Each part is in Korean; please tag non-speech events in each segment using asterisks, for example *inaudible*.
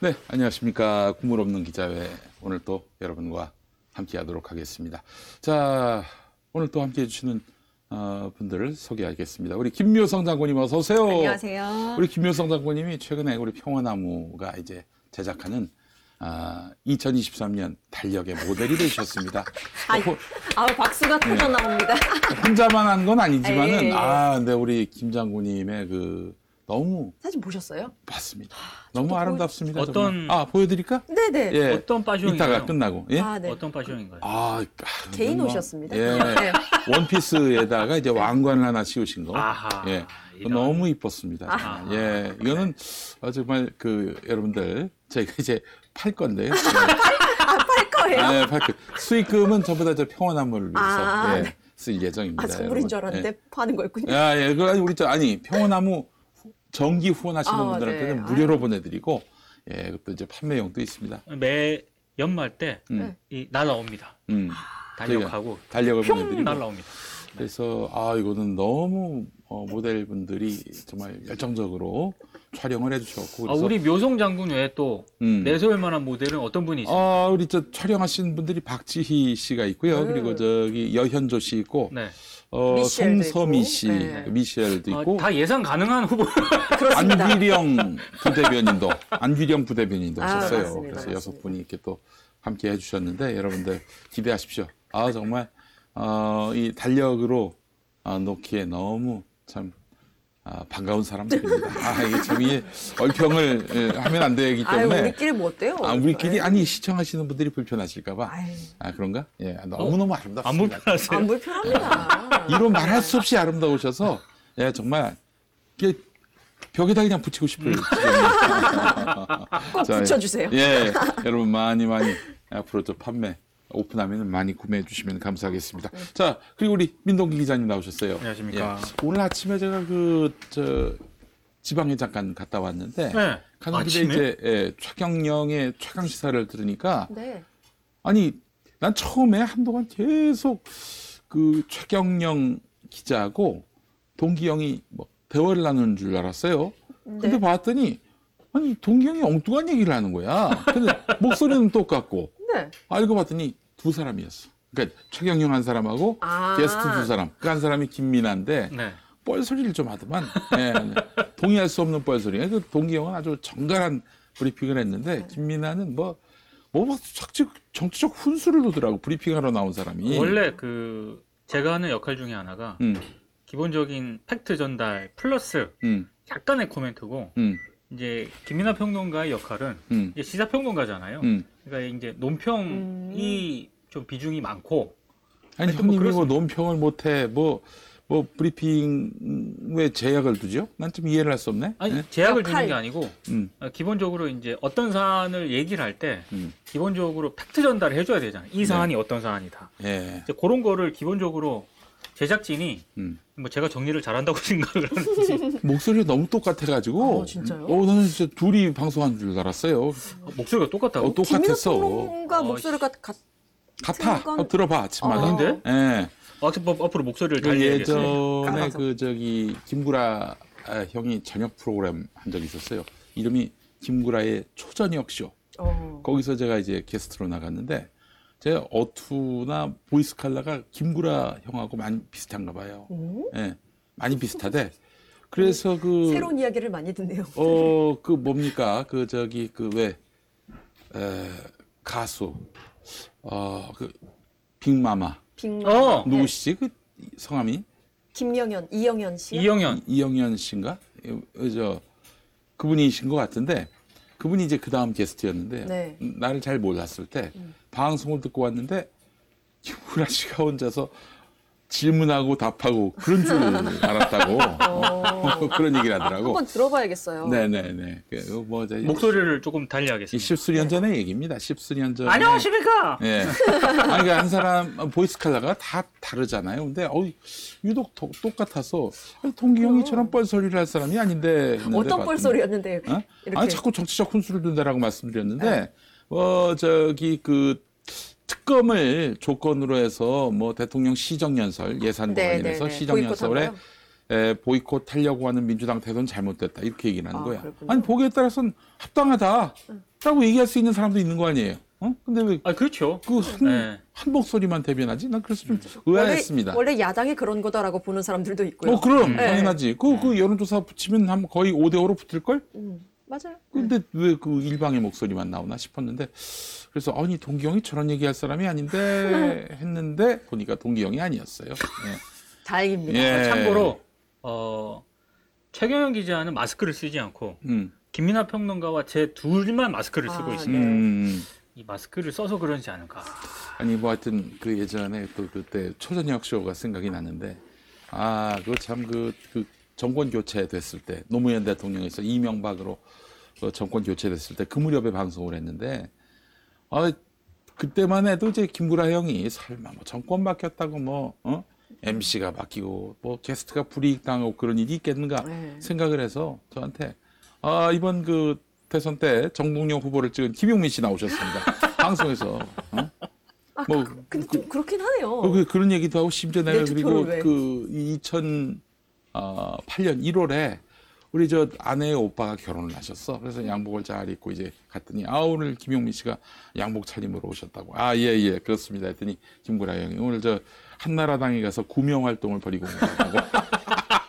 네, 안녕하십니까. 국물 없는 기자회 오늘 또 여러분과 함께 하도록 하겠습니다. 자, 오늘 또 함께 해주시는 어, 분들을 소개하겠습니다. 우리 김묘성 장군님 어서 오세요. 안녕하세요. 우리 김묘성 장군님이 최근에 우리 평화나무가 이제 제작하는 아, 2023년 달력의 모델이 되셨습니다. *laughs* 아, 박수가 터져 나옵니다. 혼자만 한 건 아니지만은 예. 아, 근데 우리 김 장군님의 그 너무 사진 보셨어요? 봤습니다. 너무 저도 아름답습니다. 어떤- 정말. 아 보여드릴까? 네네. 예. 어떤 파쇼인가요? 이따가 끝나고. 예? 아, 네. 어떤 파쇼인가요? 아, 아, 개인 뭐, 옷이었습니다. 예. *laughs* 네. 원피스에다가 이제 왕관을 하나 씌우신 거. 아하. 예. 이런. 너무 이뻤습니다. 아하. 예. 이거는 어, 정말 그 여러분들 저희가 이제 팔 건데요. *laughs* 할 거예요? 네, 팔 거. 수익금은 전부 다 저 평화나무를 위해서 아, 예, 네. 쓸 예정입니다. 아, 선물인 줄 여러분. 알았는데 파는 거였군요. 예. 야, 예. 그 우리 저 아니 평화나무 후- 정기 후원하시는 아, 분들한테는 네. 무료로 보내드리고 예, 그것도 이제 판매용도 있습니다. 매 연말 때이 음, 날라옵니다. 음. 달력하고 달력을 평 보내드리고 날라옵니다. 그래서 아 이거는 너무 어, 모델분들이 정말 열정적으로 촬영을 해주셨고 아, 그래서 우리 묘성 장군 외에 또 음. 내세울 만한 모델은 어떤 분이 있어요? 아 우리 저 촬영하신 분들이 박지희 씨가 있고요 음. 그리고 저기 여현조 씨 있고 네. 어, 송서미. 씨 네. 미셸도 아, 있고 다 예상 가능한 후보. *laughs* 안규령 부대변인도 안규령 부대변인도 아, 오셨어요. 맞습니다. 그래서 맞습니다. 여섯 분이 이렇게 또 함께 해주셨는데 여러분들 기대하십시오. 아 정말 어, 이 달력으로 아, 놓기에 너무 참 아, 반가운 사람들입니다. 아 이게 참 이게 얼평을 예, 하면 안 되기 때문에 우리끼리 뭐 어때요? 아 우리끼리 네. 아니 시청하시는 분들이 불편하실까봐 아 그런가? 예 너무 너무 안 아름답습니다. 불편하세요? 안 불편합니다. *laughs* 이로 말할 수 없이 아름다우셔서 예 정말 이게 벽에다 그냥 붙이고 싶을 지경이에요. *laughs* 꼭 자, 붙여주세요. 예, 여러분 많이 많이 앞으로 또 판매 오픈하면 많이 구매해 주시면 감사하겠습니다. 자 그리고 우리 민동기 기자님 나오셨어요. 안녕하십니까. 예, 오늘 아침에 제가 그 저 지방에 잠깐 갔다 왔는데 네. 가는 길에 아침에? 이제 예, 최경영의 최강 시사를 들으니까 네. 아니 난 처음에 한동안 계속 그 최경영 기자하고 동기영이 뭐 대화를 나누는 줄 알았어요. 근데 네. 봤더니 아니 동기영이 엉뚱한 얘기를 하는 거야. 근데 목소리는 똑같고 네. 알고 봤더니 두 사람이었어. 그러니까 최경영 한 사람하고 아. 게스트 두 사람. 그 한 사람이 김민아인데 네. 뻘소리를 좀 하더만. 예, 동의할 수 없는 뻘소리. 그 동기영은 아주 정갈한 브리핑을 네. 했는데 김민아는 뭐, 뭐, 막 정치적, 정치적 훈수를 두더라고. 브리핑하러 나온 사람이. 원래 그 제가 하는 역할 중에 하나가 음, 기본적인 팩트 전달 플러스 음, 약간의 코멘트고 음, 이제 김민하 평론가의 역할은 음, 이제 시사 평론가잖아요. 음. 그러니까 이제 논평이 좀 비중이 많고 아니, 형님이 뭐. 논평을 못해. 뭐, 뭐, 브리핑 왜 제약을 두죠? 난 좀 이해를 할 수 없네. 아니 예? 제약을 역할. 주는 게 아니고 음, 어, 기본적으로 이제 어떤 사안을 얘기를 할때 음, 기본적으로 팩트 전달을 해줘야 되잖아요. 이 사안이 어떤 사안이다. 예. 이제 그런 거를 기본적으로 제작진이 음. 뭐 제가 정리를 잘한다고 *laughs* 생각을 하는지 목소리가 너무 똑같아가지고. 어, 진짜요? 어, 나는 진짜 둘이 방송한 줄 알았어요. 목소리가 똑같다고. 어, 똑같았어. 평론가 어, 목소리가 같. 같아. 어, 들어봐, 아침마다. 어. 아닌데? 예. 아, 앞- 앞으로 목소리를 그 달리해야겠어요. 예전에 깔아서. 그 저기 김구라 아, 형이 저녁 프로그램 한 적이 있었어요. 이름이 김구라의 초저녁 쇼. 어. 거기서 제가 이제 게스트로 나갔는데 제가 어투나 보이스 칼라가 김구라 형하고 많이 비슷한가 봐요. 오? 예. 많이 비슷하대. 그래서 그 새로운 이야기를 많이 듣네요. 어, 그 뭡니까? 그 저기 그왜 가수 어, 그 빅마마 빅 어! 네. 누구시지? 그 성함이 김영현, 이영현 씨. 이영현. 이영현 씨인가? 어, 저 그분이신 것 같은데 그분이 이제 그 다음 게스트였는데 네. 음, 나를 잘 몰랐을 때 음. 방송을 듣고 왔는데 *laughs* 김구라 씨가 혼자서 질문하고 답하고 그런 줄 *laughs* 알았다고 어. *laughs* 그런 얘기를 하더라고. 한번 들어봐야겠어요. 네네네. 그 뭐, 저, 목소리를 조금 이 달리하겠습니다. 십수년 전의 얘기입니다. 십수년 전에. 안녕하십니까? 예. 아니, 그러니까 한 사람 보이스 칼라가 다 다르잖아요. 근데 어 유독 도- 똑같아서 아니, 동기 형이처럼 뻘소리를 할 사람이 아닌데. 어떤 뻘소리였는데 어? 이렇게 네. 아니 자꾸 정치적 훈수를 둔다라고 말씀드렸는데 어 저기 그 특검을 조건으로 해서 뭐 대통령 시정연설 예산 네, 관련해서 네, 네. 시정연설에 보이콧한 에, 보이콧 하려고 하는 민주당 태도는 잘못됐다 이렇게 얘기를 하는 아, 거야. 그렇군요. 아니 보기에 따라서는 합당하다. 라고 얘기할 수 있는 사람도 있는 거 아니에요? 어? 근데 왜 아 그렇죠. 그한 네. 한 목소리만 대변하지? 난 그래서 좀 원래, 의아했습니다. 원래 야당이 그런 거다라고 보는 사람들도 있고요. 어, 그럼 음. 당연하지. 그, 그 여론조사 붙이면 한 거의 5대 5로 붙을 걸? 음, 맞아요. 근데 왜그 일방의 목소리만 나오나 싶었는데 그래서 아니 동기형이 저런 얘기할 사람이 아닌데 *laughs* 했는데 보니까 동기형이 아니었어요. 예. 다행입니다. 예. 참고로 어, 최경영 기자는 마스크를 쓰지 않고 음. 김민하 평론가와 제 둘만 마스크를 쓰고 아, 있습니다. 네. 음. 이 마스크를 써서 그런지 않을까. 아니 뭐 하여튼 그 예전에 또 그때 초저녁 쇼가 생각이 나는데 아 그거 참그 그 정권 교체됐을 때 노무현 대통령에서 이명박으로 그 정권 교체됐을 때 그 무렵에 방송을 했는데 아 그때만 해도 이제 김구라 형이 설마 뭐 정권 바뀌었다고 뭐 어? MC가 바뀌고 뭐 게스트가 불이익 당하고 그런 일이 있겠는가 네. 생각을 해서 저한테 아 이번 그 대선 때 정동영 후보를 찍은 김용민 씨 나오셨습니다 *laughs* 방송에서 어? 아, 뭐 그, 근데 그 좀 그, 렇긴 하네요. 그, 런 얘기도 하고 심지어 내가 네, 그리고 왜? 그 2000. 어, 8년 1월에 우리 저 아내의 오빠가 결혼을 하셨어. 그래서 양복을 잘 입고 이제 갔더니 아 오늘 김용민 씨가 양복 차림으로 오셨다고. 아 예예 예, 그렇습니다. 했더니 김구라 형이 오늘 저 한나라당에 가서 구명 활동을 벌이고 온다고. *laughs*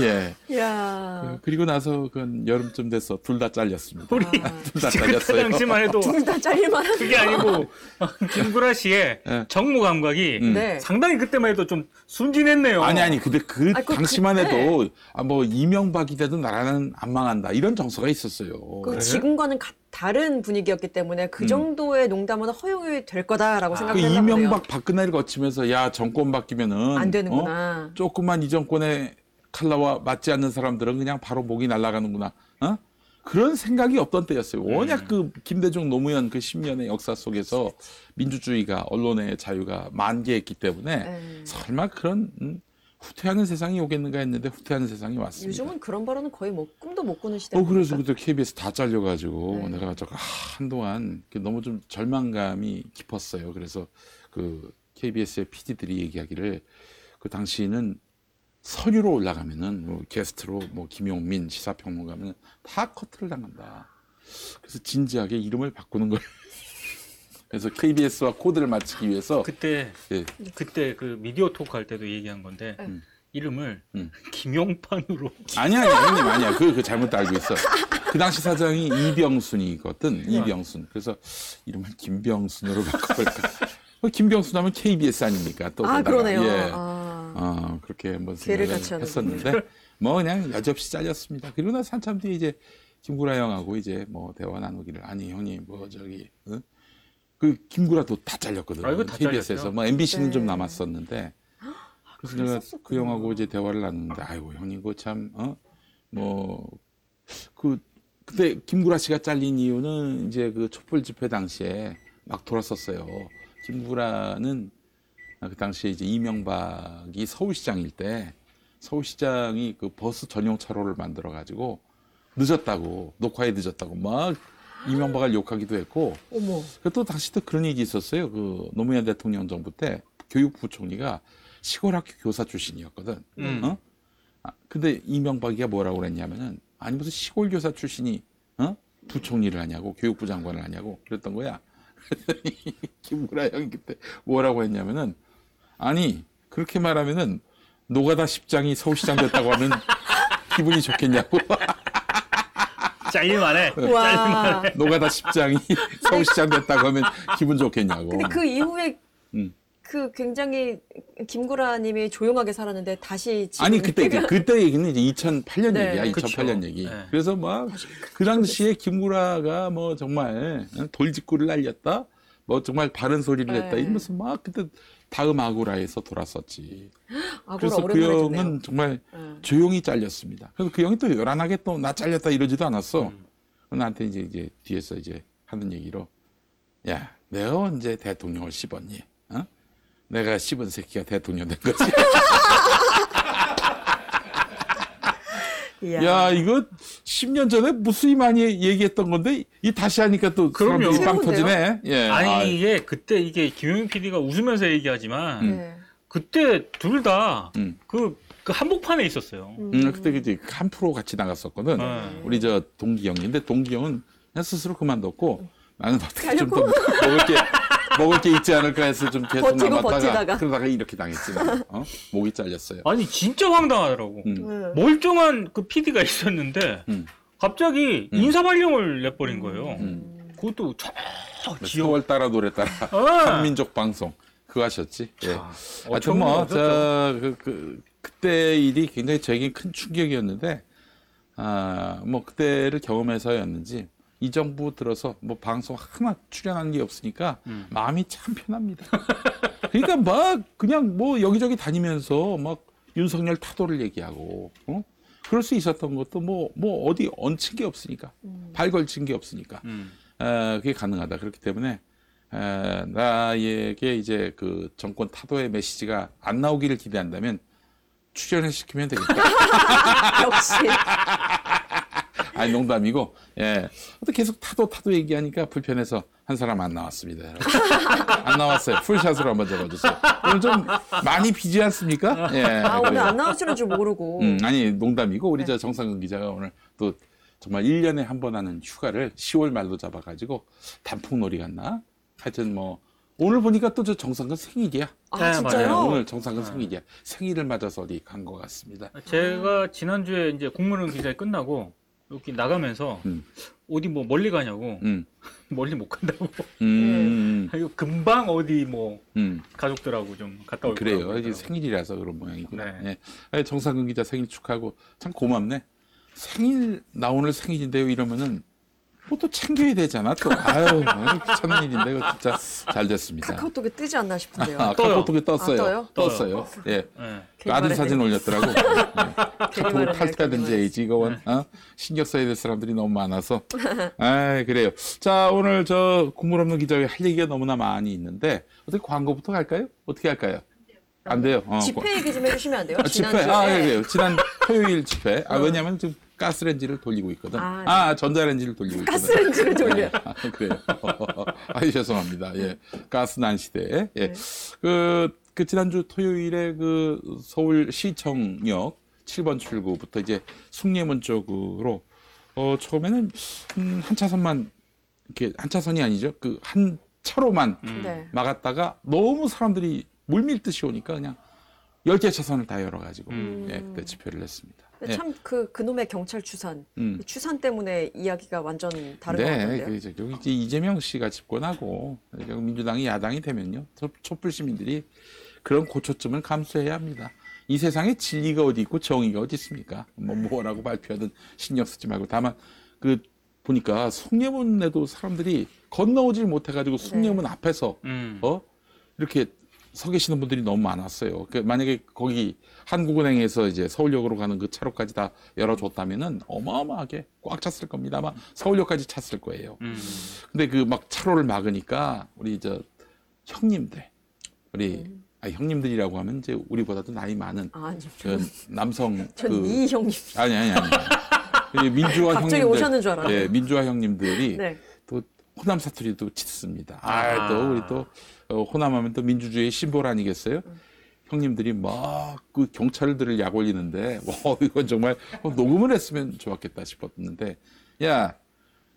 *laughs* 예. 이야. 그- 그리고 나서 그 여름쯤 돼서 둘 다 잘렸습니다. 우리 둘다 그때 잘렸어요. 당시만 해도 둘 다 잘릴만 한. 그게 아니고 *laughs* 김구라 씨의 예. 정무 감각이 음. 네. 상당히 그때만 해도 좀 순진했네요. 아니 아니 근데 그 아니, 그 당시만 그때- 해도 아, 뭐 이명박이 돼도 나라는 안 망한다 이런 정서가 있었어요. 그? 지금과는 가- 다른 분위기였기 때문에 그 음. 정도의 농담은 허용이 될 거다라고 아, 그 생각을 했나 보네요. 이명박 박근혜를 거치면서 야 정권 바뀌면은 안 어? 되는구나. 조금만 이 정권의 칼라와 맞지 않는 사람들은 그냥 바로 목이 날아가는구나. 어? 그런 생각이 없던 때였어요. 워낙 그 김대중 노무현 그 10년의 역사 속에서 민주주의가 언론의 자유가 만개했기 때문에 네. 설마 그런 음, 후퇴하는 세상이 오겠는가 했는데 후퇴하는 세상이 왔습니다. 요즘은 그런 발언은 거의 뭐 꿈도 못 꾸는 시대. 어 그래서 그때 KBS 다 잘려가지고 네. 내가 저 아, 한동안 그 너무 좀 절망감이 깊었어요. 그래서 그 KBS의 PD들이 얘기하기를 그 당시는 서류로 올라가면은 뭐 게스트로 뭐 김용민 시사평론가면 다 커트를 당한다. 그래서 진지하게 이름을 바꾸는 거예요. *laughs* 그래서 KBS와 코드를 맞추기 위해서 그때 예, 그때 그 미디어 토크 할 때도 얘기한 건데 음. 이름을 음. 김용판으로 아니야, 아니야, 형님, 아니야. 그, 그 잘못 알고 있어. 그 당시 사장이 이병순이거든, 네. 이병순. 그래서 이름을 김병순으로 *laughs* 바꿔볼까. 어, 김병순 하면 KBS 아닙니까? 또. 아. 그러네요. 예. 아. 어, 그렇게 한번 생각을. 했었는데, 뭐 그냥 여지없이 잘렸습니다. 그리고 나서 한참 뒤에 이제 김구라 형하고 이제 뭐 대화 나누기를, 아니, 형님, 뭐 저기, 응? 그 김구라도 다 잘렸거든요. 아이고, 다 KBS에서. 뭐 MBC는 네. 좀 남았었는데, 그래서 내가 그랬었구나. 그 형하고 이제 대화를 나눴는데, 아이고, 형님, 그 참, 어? 뭐, 그, 그때 김구라 씨가 잘린 이유는 이제 그 촛불 집회 당시에 막 돌았었어요. 김구라는 그 당시에 이제 이명박이 서울시장일 때 서울시장이 그 버스 전용 차로를 만들어 가지고 늦었다고, 녹화에 늦었다고 막 이명박을 욕하기도 했고, 어머. 그또 당시 또 그런 얘기 있었어요. 그 노무현 대통령 정부 때 교육부총리가 시골 학교 교사 출신이었거든. 음. 어? 아, 근데 이명박이가 뭐라고 그랬냐면은 아니 무슨 시골 교사 출신이 어? 부총리를 하냐고 교육부 장관을 하냐고 그랬던 거야. *laughs* 그랬더니 김구라 형이 그때 뭐라고 했냐면은 아니 그렇게 말하면은 노가다 십장이 서울시장 됐다고 하면 *laughs* 기분이 좋겠냐고. *laughs* 잘릴만해. 와. 노가다 십장이 *laughs* 서울시장 됐다고 하면 기분 좋겠냐고. 근데 그 이후에 음. 그 굉장히 김구라님이 조용하게 살았는데 다시 지금 아니 그때 이제 그때 얘기는 이제 2008년 네. 얘기야. 2008년 그쵸. 얘기. 네. 그래서 막 그 당시에 김구라가 뭐 정말 돌직구를 날렸다. 뭐 정말 바른 소리를 했다. 네. 이러면서 막 그때 다음 아고라에서 돌았었지. 아고라 그래서 그 형은 듣네요. 정말 네. 조용히 잘렸습니다. 그래서 그 형이 또 요란하게 또 나 잘렸다 이러지도 않았어. 음. 나한테 이제 이제 뒤에서 이제 하는 얘기로 야 내가 언제 대통령을 씹었니? 어? 내가 씹은 새끼가 대통령 된 거지. *laughs* 이야. 야, 이거 10년 전에 무수히 많이 얘기했던 건데, 이 다시 하니까 또 그럼요. 빵? 터지네. 예. 아니 아, 이게 그때 이게 김용민 PD가 웃으면서 얘기하지만 음. 네. 그때 둘다 음. 그그 한복판에 있었어요. 음. 음, 그때 이제 한 프로 같이 나갔었거든. 네. 우리 저 동기 형이. 근데 동기 형은 그냥 스스로 그만뒀고 나는 어떻게 좀더 가려고? 먹을 게 먹을 게 있지 않을까 해서 좀 계속 버티고 남았다가 버티다가. 그러다가 이렇게 당했지. 나. 어? 목이 잘렸어요. 아니 진짜 황당하더라고. 음. 네. 멀쩡한 그 PD가 있었는데 음. 갑자기 음. 인사 발령을 내버린 거예요. 음. 그것도 저 지역 서울 따라 노래 따라 아. 한민족 방송 그거 하셨지. 예. 자, 하여튼 뭐, 없었죠. 저, 그, 그, 그때 일이 굉장히 저에겐 큰 충격이었는데, 아, 뭐, 그때를 경험해서였는지, 이 정부 들어서 뭐 방송 하나 출연한 게 없으니까 음. 마음이 참 편합니다. 그러니까 막 그냥 뭐 여기저기 다니면서 막 윤석열 타도를 얘기하고, 어? 그럴 수 있었던 것도 뭐, 뭐 어디 얹힌 게 없으니까, 발 걸친 게 없으니까. 음. 에, 그게 가능하다. 그렇기 때문에 에, 나에게 이제 그 정권 타도의 메시지가 안 나오기를 기대한다면 출연을 시키면 되겠다. *laughs* 역시. 아니 농담이고 예. 또 계속 타도 타도 얘기하니까 불편해서 한 사람 안 나왔습니다. 여러분. *laughs* 안 나왔어요. 풀샷으로 한번 적어주세요. 오늘 좀 많이 비지 않습니까? 예. 아, 오늘 그래서. 안 나오시는 줄 모르고. 음, 아니 농담이고 우리 네. 저 정상근 기자가 오늘 또 정말 1년에 한 번 하는 휴가를 10월 말로 잡아가지고 단풍놀이 갔나? 하여튼 뭐 오늘 보니까 또 저 정상근 생일이야. 아, 네, 진짜요? 맞아요. 오늘 정상근 생일이야. 생일을 맞아서 어디 간 것 같습니다. 제가 지난주에 이제 공무원 기자회 끝나고 여기 나가면서 음. 어디 뭐 멀리 가냐고 음, *laughs* 멀리 못 간다고 음, 이거 금방 어디 뭐 음. 가족들하고 좀 갔다 올 그래요. 거라고 그러더라고요. 생일이라서 그런 모양이구나. 네. 예. 아니, 정상근 기자 생일 축하하고 참 고맙네. 생일 나 오늘 생일인데요 이러면은 뭐또 챙겨야 되잖아 또 아유 귀찮은 일인데 이거 진짜 잘 됐습니다. 카카오톡에 뜨지 않나 싶은데요. 아, 떠요. 카카오톡에 떴어요. 아, 떠요? 떴어요. 예. 예. 괜히 아들. 사진 올렸더라고. 네. 카톡을 탈퇴하든지 괜히 해야지 이거 원. 어? 신경 써야 될 사람들이 너무 많아서. 아 그래요. 자 오늘 저 국물 없는 기자회 할 얘기가 너무나 많이 있는데 어떻게 광고부터 갈까요? 어떻게 할까요? 안 돼요. 어, 집회 얘기 좀 해주시면 안 돼요? 아, 집회. 지난주에. 아, 예, 그래요. 지난 토요일 집회. 아, 어. 왜냐면 지금 가스렌지를 돌리고 있거든. 아, 아, 네. 전자레인지를 돌리고 있거든. 가스렌지를 *laughs* 돌려. 아, 그래요. *laughs* 아, 죄송합니다. 예. 가스난 시대에. 예. 네. 그, 그 지난주 토요일에 그 서울 시청역 7번 출구부터 이제 숭례문 쪽으로 어, 처음에는 음, 한 차선만 이렇게 한 차선이 아니죠. 그 한 차로만 음. 네. 막았다가 너무 사람들이 물밀듯이 오니까 그냥 10개 차선을 다 열어가지고 음. 예, 그때 집회를 했습니다. 예. 참그 그놈의 경찰 추산. 음. 그 추산 때문에 이야기가 완전 다른 것 네, 같은데요. 그 이제 여기 이제 이재명 씨가 집권하고 결국 민주당이 야당이 되면요, 저- 촛불 시민들이 그런 고초점을 감수해야 합니다. 이 세상에 진리가 어디 있고 정의가 어디 있습니까? 뭐 뭐라고 발표하든 신경 쓰지 말고 다만 그 보니까 숭례문에도 사람들이 건너오질 못해가지고 숭례문 앞에서 음. 어 이렇게 서 계시는 분들이 너무 많았어요. 그 만약에 거기 한국은행에서 이제 서울역으로 가는 그 차로까지 다 열어줬다면은 어마어마하게 꽉 찼을 겁니다. 아마 서울역까지 찼을 거예요. 음. 근데 그 막 차로를 막으니까 우리 저 형님들, 우리 아, 형님들이라고 하면 이제 우리보다도 나이 많은 아, 아니, 그 남성 *laughs* 전그이 형님. 아니 아니 아니. 그 민주화 갑자기 형님들, 오셨는 줄 알았네. 예, 민주화 형님들이 네. 또 호남 사투리도 짙습니다. 아, 아. 또 우리 또 어, 호남하면 또 민주주의의 심볼 아니겠어요? 형님들이 막 그 경찰들을 약 올리는데 와 *laughs* 이건 정말 어, 녹음을 했으면 좋았겠다 싶었는데 야.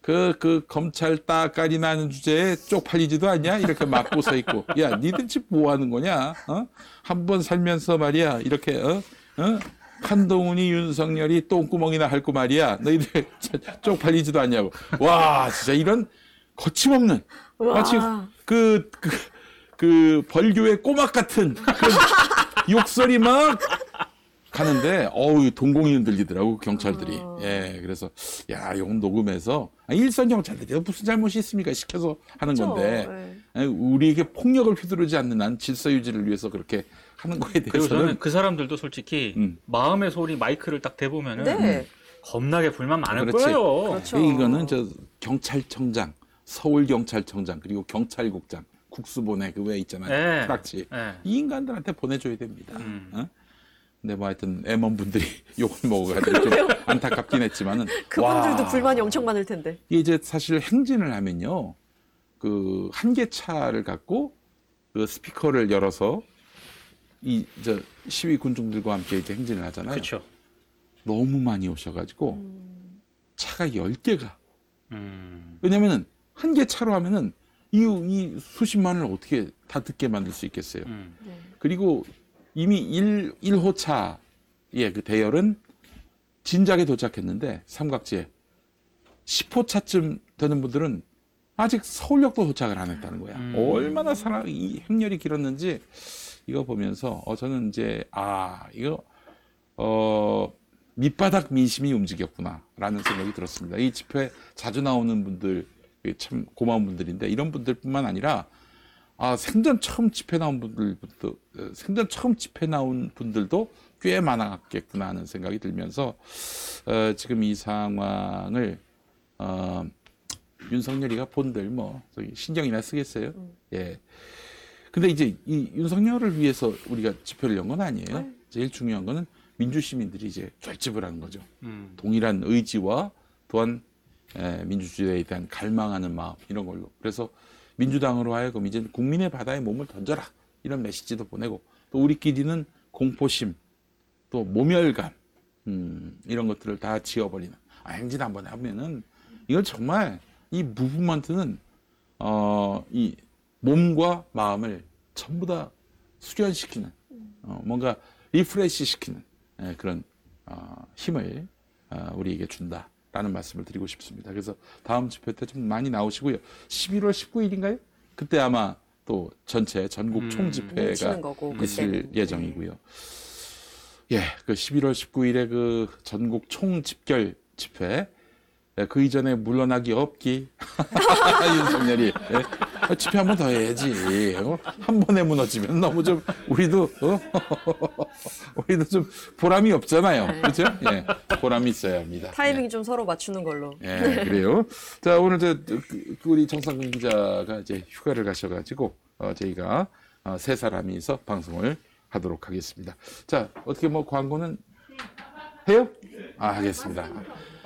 그, 그, 검찰 따까리 나는 주제에 쪽팔리지도 않냐? 이렇게 막고 서 있고. 야, 니들 집 뭐 하는 거냐? 어? 한 번 살면서 말이야. 이렇게, 어? 어? 한동훈이 윤석열이 똥구멍이나 할 거 말이야. 너희들 *laughs* 쪽팔리지도 않냐고. 와, 진짜 이런 거침없는. 와. 마치 그, 그, 그 벌교의 꼬막 같은 *laughs* 욕설이 막 가는데 어우 동공이 들리더라고 경찰들이 아. 예 그래서 야 이건 녹음해서 아, 일선 경찰들이 무슨 잘못이 있습니까 시켜서 하는 그렇죠. 건데 네. 아니, 우리에게 폭력을 휘두르지 않는 한 질서 유지를 위해서 그렇게 하는 거에 그리고 저는 대해서는 그 사람들도 솔직히 음. 마음의 소리 마이크를 딱 대보면은 네. 겁나게 불만 많을 그렇지. 거예요. 그렇죠. 이거는 저 경찰청장 서울 경찰청장 그리고 경찰국장 국수본에 그 왜 있잖아요 네. 프락치 네. 이 인간들한테 보내줘야 됩니다. 음. 어? 근데 뭐 하여튼 M1 분들이 *laughs* 욕을 먹어가지고 좀 안타깝긴 했지만은 *laughs* 그분들도 와, 불만이 엄청 많을 텐데. 이게 이제 사실 행진을 하면요 그 한계차를 갖고 그 스피커를 열어서 이 저 시위 군중들과 함께 이제 행진을 하잖아요. 그렇죠. 너무 많이 오셔가지고 음. 차가 10개가 음. 왜냐면은 한 개 차로 하면은 이, 이 수십만을 어떻게 다 듣게 만들 수 있겠어요. 음. 네. 그리고 이미 1, 1호 차의 그 대열은 진작에 도착했는데 삼각지에 10호 차쯤 되는 분들은 아직 서울역도 도착을 안 했다는 거야. 음. 얼마나 사람 이 행렬이 길었는지 이거 보면서 어 저는 이제 아 이거 어 밑바닥 민심이 움직였구나라는 생각이 들었습니다. 이 집회 자주 나오는 분들 참 고마운 분들인데 이런 분들뿐만 아니라 아 생전 처음 집회 나온 분들부터 어, 생전 처음 집회 나온 분들도 꽤 많았겠구나 하는 생각이 들면서 어, 지금 이 상황을 어, 윤석열이가 본들 뭐 저기 신경이나 쓰겠어요. 예. 근데 이제 이 윤석열을 위해서 우리가 집회를 연 건 아니에요. 제일 중요한 거는 민주 시민들이 이제 결집을 하는 거죠. 음. 동일한 의지와 또한 에, 민주주의에 대한 갈망하는 마음 이런 걸로. 그래서 민주당으로 하여금 이제 국민의 바다에 몸을 던져라. 이런 메시지도 보내고 또 우리끼리는 공포심 또 모멸감 음, 이런 것들을 다 지워버리는. 아, 행진 한번 하면은 이건 정말 이 movement는 어, 이 몸과 마음을 전부 다 수련시키는 어, 뭔가 refresh 시키는 예, 그런 어, 힘을 어, 우리에게 준다 라는 말씀을 드리고 싶습니다. 그래서 다음 집회 때 좀 많이 나오시고요. 11월 19일인가요? 그때 아마 또 전체 전국 음, 총집회가 뭉치는 거고 있을 그때는. 예정이고요. 예, 그 11월 19일에 그 전국 총 집결 집회 예, 그 이전에 물러나기 없기 *laughs* 윤석열이 예, 집회 한 번 더 해야지. 어? 한 번에 무너지면 너무 좀 우리도 어? *laughs* 우리도 좀 보람이 없잖아요. 그렇죠? 예. 보람이 있어야 합니다. 타이밍 좀 서로 맞추는 걸로. 예, 예, 그래요. 자 오늘 저 그, 그 우리 정상근 기자가 이제 휴가를 가셔가지고 어, 저희가 어, 세 사람이서 방송을 하도록 하겠습니다. 자 어떻게 뭐 광고는 해요? 아 하겠습니다.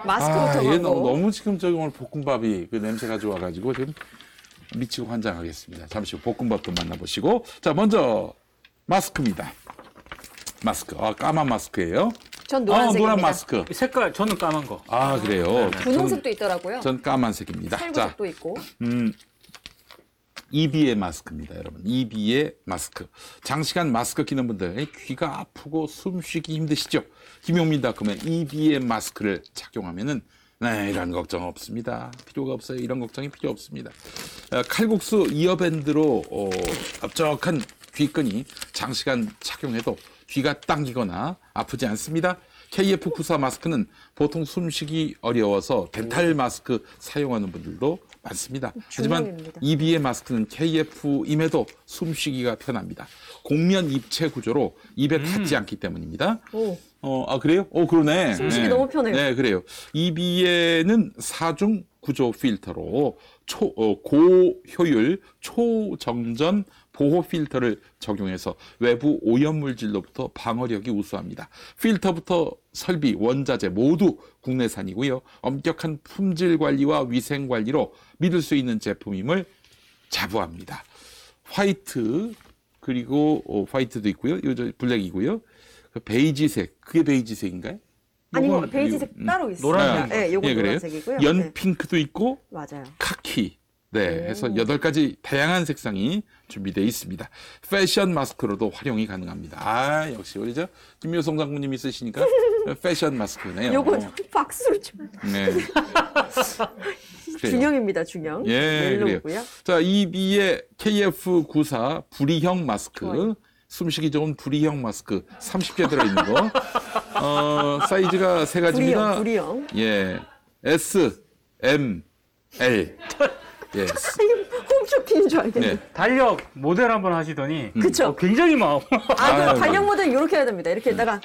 마스크부터 아, 얘 광고. 너무, 너무 지금 저기 오늘 볶음밥이 그 냄새가 좋아가지고 지금 미치고 환장하겠습니다. 잠시 후 볶음밥도 만나보시고 자 먼저 마스크입니다. 마스크 아 까만 마스크예요. 전아 노란색입니다. 노란 마스크. 색깔 저는 까만 거. 아 그래요. 분홍색도 있더라고요. 전, 전 까만색입니다. 자 살구색도 있고. 음, EB의 마스크입니다, 여러분. EB의 마스크. 장시간 마스크 끼는 분들 귀가 아프고 숨쉬기 힘드시죠? 김용민 닷컴의 EB의 마스크를 착용하면은 네, 이런 걱정 없습니다. 필요가 없어요. 이런 걱정이 필요 없습니다. 어, 칼국수 이어밴드로 어, 넓적한 귀끈이 장시간 착용해도 귀가 당기거나 아프지 않습니다. KF94 마스크는 보통 숨쉬기 어려워서 덴탈 마스크 사용하는 분들도 많습니다. 하지만 중형입니다. EB의 마스크는 KF임에도 숨쉬기가 편합니다. 공면 입체 구조로 입에 닿지 않기 때문입니다. 오. 어, 아, 그래요? 어, 그러네. 숨쉬기 너무 편해요. 네, 그래요. EB에는 사중 구조 필터로 초, 어, 고효율 초정전 보호 필터를 적용해서 외부 오염물질로부터 방어력이 우수합니다. 필터부터 설비, 원자재 모두 국내산이고요. 엄격한 품질 관리와 위생 관리로 믿을 수 있는 제품임을 자부합니다. white 그리고 어, white도 있고요. 이거 저 black이고요. 그 베이지색 그게 베이지색인가요? 아니 뭐 요건 베이지색 음, 따로 있어요. 노란색. 네, 요거 예, 그래요? 노란색이고요. 연 네, 핑크도 있고 맞아요. 카키. 네, 오. 해서 여덟 가지 다양한 색상이 준비되어 있습니다. 패션 마스크로도 활용이 가능합니다. 아, 역시 우리 저 김효성 장군님이 쓰시니까 *laughs* 패션 마스크네요. 요거 박수를 좀. 네. *laughs* 중형입니다, 중형. 예, yellow고요. 자, EB의 KF94 부리형 마스크. 좋아요. 숨쉬기 좋은 부리형 마스크 30개 들어있는 거. 어, 사이즈가 세 가지입니다. 부리형, 부리형. 예. S, M, L. 예. *laughs* 홈쇼핑인 줄 알겠네. 네. 달력 모델 한번 하시더니 그쵸. 어, 굉장히 막 아, 그 달력 모델 이렇게 해야 됩니다. 이렇게 했다가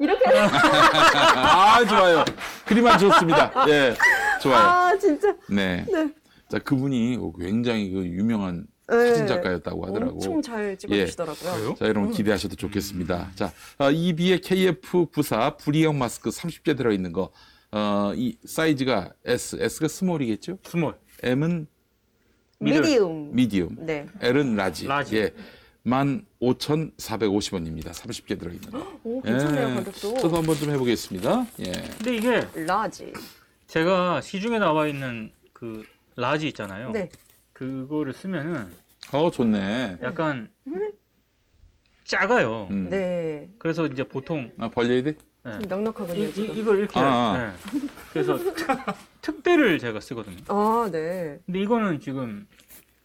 이렇게 해야 *laughs* 아, 좋아요. 그림만 좋습니다. 예. 좋아요. 아, 진짜. 네. 네. 자, 그분이 굉장히 그 유명한 네. 사진 작가였다고 하더라고. 엄청 잘 찍어주시더라고요. 그래요? 자, 여러분 기대하셔도 좋겠습니다. 자, 어, EB의 KF94 부리형 마스크 30개 들어 있는 거, 어, 이 사이즈가 S, S가 small이겠죠? small. M은 medium. medium, 네. L은 large. large. 예. 15,450원입니다. 30개 들어 있는 거. 오, 괜찮네요, 예. 가격도. 저도 한번 좀 해보겠습니다. 예. 근데 이게 large. 제가 시중에 나와 있는 그 large 있잖아요. 네. 그거를 쓰면은 어, 좋네. 약간 작아요. 음. 네. 그래서 이제 보통 아, 벌려야 돼? 네. 좀 넉넉하군요, 이, 지금. 이, 걸 이렇게 아. 네. 그래서 특대를 제가 쓰거든요. 아, 네. 근데 이거는 지금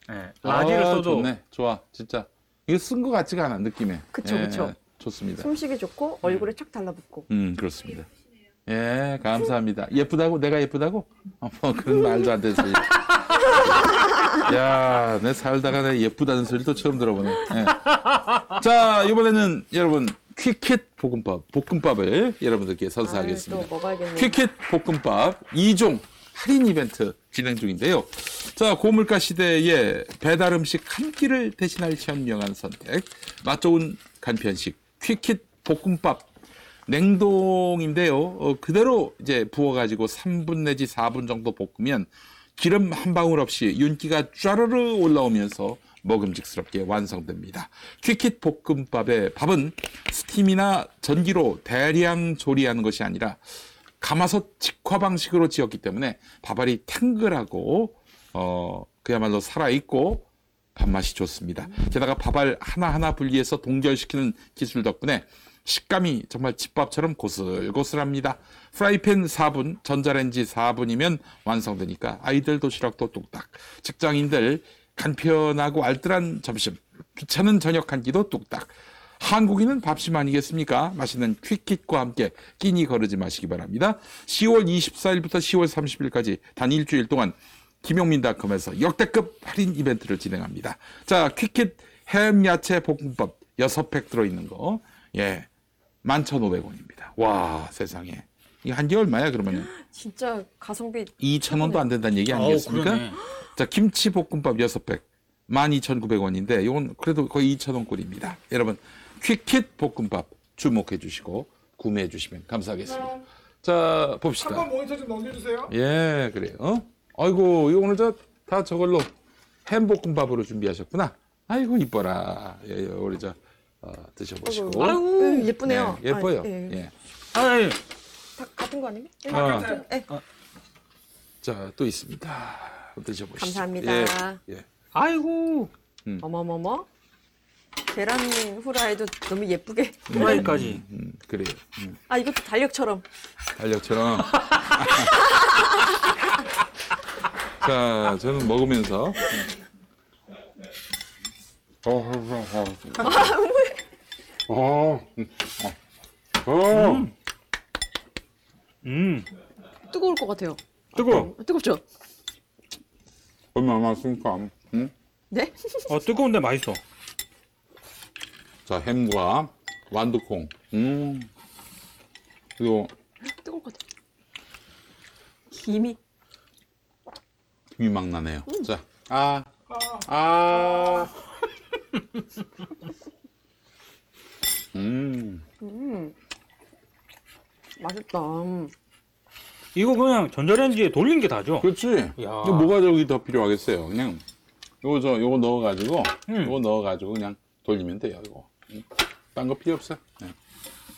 네, 라지를 아, 써도 좋네. 좋아. 진짜. 이거 쓴 거 같지가 않아, 느낌에. 그쵸, 그쵸. 좋습니다. 숨쉬기 좋고 얼굴에 착 달라붙고. 음, 그렇습니다. 예, 감사합니다. 예쁘다고? 내가 예쁘다고? 어, 뭐 그런 말도 안 되는 소리. *laughs* 야, 내 살다가 내 예쁘다는 소리를 또 처음 들어보네. 예. 자, 이번에는 여러분, 퀴킷 볶음밥, 볶음밥을 여러분들께 아, 선사하겠습니다. 퀴킷 볶음밥 2종 할인 이벤트 진행 중인데요. 자, 고물가 시대에 배달 음식 한 끼를 대신할 현명한 선택. 맛 좋은 간편식 퀴킷 볶음밥 냉동인데요. 어, 그대로 이제 부어가지고 3분 내지 4분 정도 볶으면 기름 한 방울 없이 윤기가 쫘르르 올라오면서 먹음직스럽게 완성됩니다. 퀴킷 볶음밥의 밥은 스팀이나 전기로 대량 조리하는 것이 아니라 가마솥 직화 방식으로 지었기 때문에 밥알이 탱글하고 어 그야말로 살아있고 밥맛이 좋습니다. 게다가 밥알 하나하나 분리해서 동결시키는 기술 덕분에 식감이 정말 집밥처럼 고슬고슬합니다. 프라이팬 4분, 전자레인지 4분이면 완성되니까 아이들 도시락도 뚝딱, 직장인들 간편하고 알뜰한 점심, 귀찮은 저녁 한 끼도 뚝딱. 한국인은 밥심 아니겠습니까? 맛있는 퀵킷과 함께 끼니 거르지 마시기 바랍니다. 10월 24일부터 10월 30일까지 단 일주일 동안 김용민닷컴에서 역대급 할인 이벤트를 진행합니다. 자, 퀵킷 햄 야채 볶음밥 6팩 들어있는 거. 예. 11,500원입니다. 와, 세상에. 이게 한 개 얼마야, 그러면? *gasps* 진짜 가성비 2,000원도 안 된다는 얘기 아니겠습니까? *gasps* 자, 김치 볶음밥 6팩 12,900원인데 이건 그래도 거의 2,000원 꼴입니다. 여러분, 퀵킷 볶음밥 주목해 주시고 구매해 주시면 감사하겠습니다. 자, 봅시다. 한 번 모니터 좀 넘겨 주세요. 예, 그래요. 어? 아이고, 이거 오늘 저 다 저걸로 햄볶음밥으로 준비하셨구나. 아이고, 이뻐라. 예, 예, 우리 저 어, 드셔보시고. 아이고. 음, 예쁘네요. 네, 예뻐요. 아, 예. 예. 아, 예. 다 같은 거 아니에요? 예. 아. 예. 자, 또 있습니다. 드셔보시죠. 감사합니다. 예, 예. 아이고. 어머머머. 계란 후라이도 너무 예쁘게. 후라이까지. 음, 그래요. 음, 아, 이것도 달력처럼. 달력처럼. *laughs* 자, 저는 먹으면서. 어, 어, 어, 어. 어, 어. 음. 뜨거울 것 같아요. 뜨거. 아, 뜨겁죠? 얼마 남았습니까? 응? 네? 어, 뜨거운데 맛있어. 자, 햄과 완두콩. 음. 그리고 뜨거울 것 같아요. 김이. 김이 막 나네요. 자, 아, 아. *laughs* 음. 음. 맛있다. 음. 이거 그냥 전자레인지에 돌린 게 다죠? 그렇지. 야. 근데 뭐가 저기 더 필요하겠어요. 그냥 요거 저 요거 넣어가지고 음. 요거 넣어가지고 그냥 돌리면 돼요. 이거. 딴 거 필요 없어요. 네.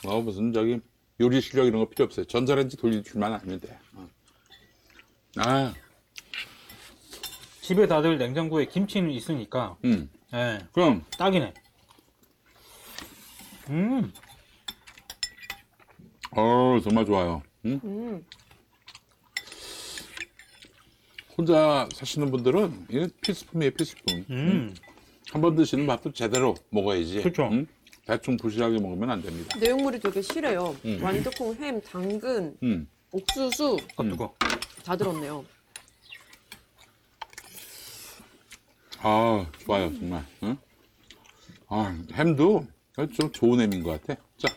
뭐 무슨 저기 요리 실력 이런 거 필요 없어요. 전자레인지 돌릴 줄만 알면 돼. 어. 아, 집에 다들 냉장고에 김치는 있으니까. 음. 예. 그럼 딱이네. 음. 어 정말 좋아요. 음? 음. 혼자 사시는 분들은 이게 필수품이에요, 필수품. 음. 한 번 드시는 밥도 제대로 먹어야지. 그쵸. 응? 대충 부실하게 먹으면 안 됩니다. 내용물이 되게 실해요. 음. 완두콩, 햄, 당근, 음. 옥수수 아, 뜨거. 다 들었네요. 아, 좋아요, 정말. 응? 아, 햄도 좀 좋은 햄인 것 같아. 자,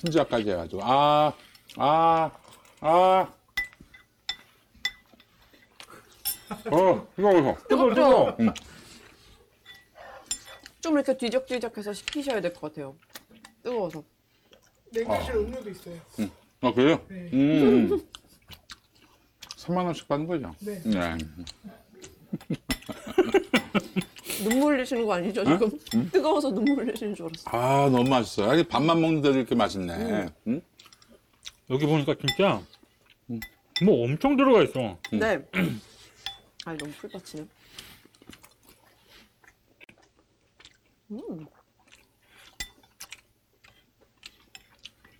흰자까지 해가지고. 아, 아, 아. 어, 이거, 이거. 뜨거, 뜨거. 좀 이렇게 뒤적뒤적해서 식히셔야 될 것 같아요. 뜨거워서. 냉장실 음료도 있어요. 아, 그래요? 네. 음. 3만원씩 받는 거죠? 네. 네. *laughs* 눈물 흘리시는 거 아니죠 지금? 음? 뜨거워서 눈물 흘리시는 줄 알았어. 아, 너무 맛있어요. 아니, 밥만 먹는데도 이렇게 맛있네. 응? 여기 보니까 진짜 뭐 엄청 들어가 있어. 음. 네. *clears throat* 아니 너무 풀밭이네.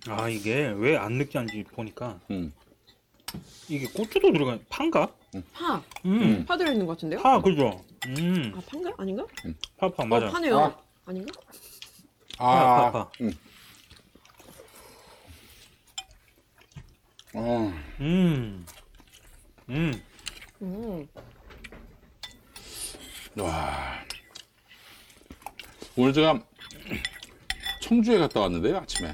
아 이게 왜 안 느끼한지 보니까 응. 이게 고추도 들어가 판가? 파. 음. 파 들어있는 것 같은데요? 파 그죠? 음. 아 파인가? 아닌가? 파파 맞아. 어 파네요. 아. 아닌가? 파, 아, 파. 응. 어, 음. 음. 음. 와. 오늘 제가 청주에 갔다 왔는데요, 아침에.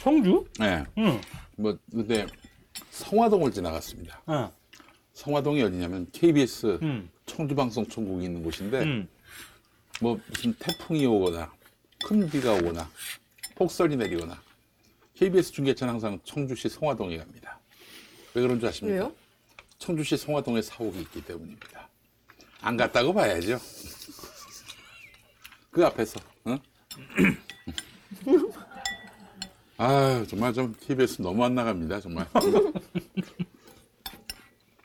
청주? 네. 응. 뭐, 근데 성화동을 지나갔습니다. 어. 성화동이 어디냐면 KBS 음. 청주방송총국이 있는 곳인데, 음. 뭐 무슨 태풍이 오거나 큰 비가 오거나 폭설이 내리거나 KBS 중계차는 항상 청주시 송화동에 갑니다. 왜 그런 줄 아십니까? 왜요? 청주시 송화동에 사옥이 있기 때문입니다. 안 갔다고 봐야죠. *laughs* 그 앞에서. 응? *clears throat* 아 정말 좀 KBS 너무 안 나갑니다 정말. *laughs*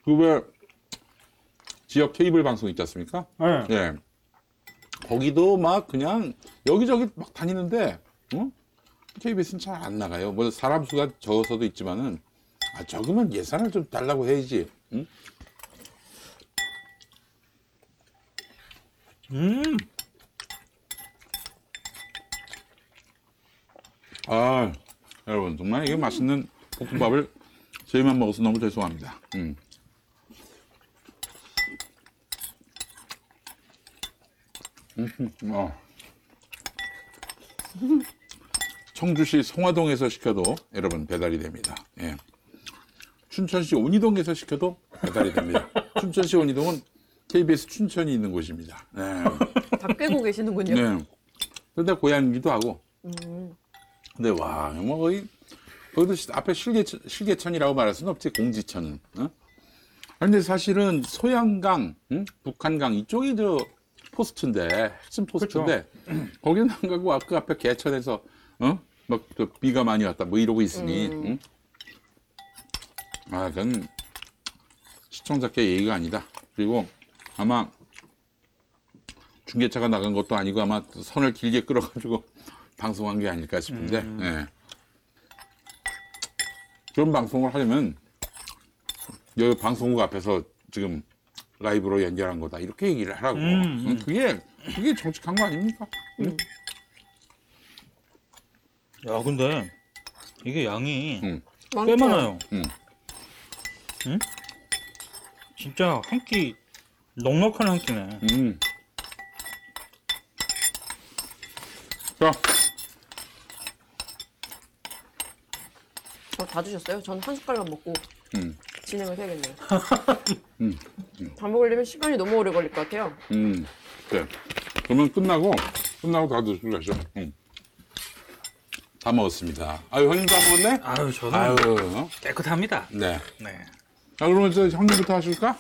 그왜 지역 케이블 방송 있지 않습니까? 네. 예. 거기도 막 그냥 여기저기 막 다니는데, 어? KBS는 잘 안 나가요. 뭐 사람 수가 적어서도 있지만은, 아, 적으면 예산을 좀 달라고 해야지. 응? 음. 아, 여러분, 정말 이게 맛있는 볶음밥을 저희만 먹어서 너무 죄송합니다. 음. 어. 청주시 송화동에서 시켜도 여러분 배달이 됩니다. 예. 춘천시 온이동에서 시켜도 배달이 됩니다. *laughs* 춘천시 온이동은 KBS 춘천이 있는 곳입니다. 네. 다 꿰고 계시는군요. 네. 그런데 고향이기도 하고. 음. 근데 와, 뭐 거의 거기도 시- 앞에 실개천, 실개천이라고 말할 수는 없지 공지천은. 어? 근데 사실은 소양강, 응? 북한강 이쪽이 저 포스트인데 핵심 포스트인데 *clears throat* 거기는 안 가고 그 앞에 개천에서 어? 막또 비가 많이 왔다 뭐 이러고 있으니. 응? 아, 그건 시청자께 예의가 아니다. 그리고 아마 중계차가 나간 것도 아니고 아마 선을 길게 끌어가지고 *laughs* 방송한 게 아닐까 싶은데 예. 그런 방송을 하려면 여기 방송국 앞에서 지금 라이브로 연결한 거다 이렇게 얘기를 하라고 음, 음. 응, 그게 그게 정직한 거 아닙니까? 응? 야 근데 이게 양이 응. 꽤 많죠? 많아요. 응. 응? 진짜 한 끼 넉넉한 한 끼네. 음. 자, 어, 다 드셨어요? 전 한 숟갈만 먹고 음, 진행을 해야겠네요. *laughs* 음, 다 먹으려면 시간이 너무 오래 걸릴 것 같아요. 음, 그래. 그러면 끝나고 끝나고 다 드시고 가죠. 응. 다 먹었습니다. 아유 형님 다 먹었네? 아유 저는 아유, 어? 깨끗합니다. 네. 네. 자 그러면 저 형님부터 하실까?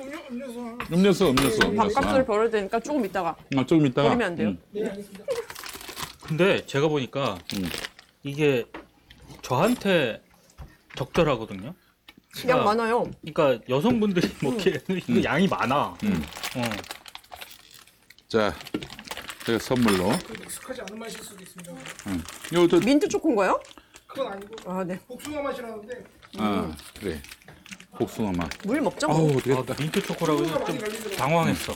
음료, 음료수. 음료수, 음료수, 음료수. 밥값을 벌어야 되니까 조금 있다가 아, 조금 있다가. 버리면 안 돼요. 음, 네, 알겠습니다. 근데 제가 보니까 음. 이게 저한테 적절하거든요. 양 많아요. 그러니까 여성분들이 먹기에는 *laughs* 이거 양이 많아. 음. 어. 자, 제가 선물로. 그 익숙하지 않은 맛일 수도 있습니다. 요거 저, 민트 초코인가요? 그건 아니고 아, 네. 복숭아 맛이라는데 아, 그래. 복숭아 맛. 물 먹죠? 어우, 아, 되겠다. 민트 초코라고 해서 좀 당황했어.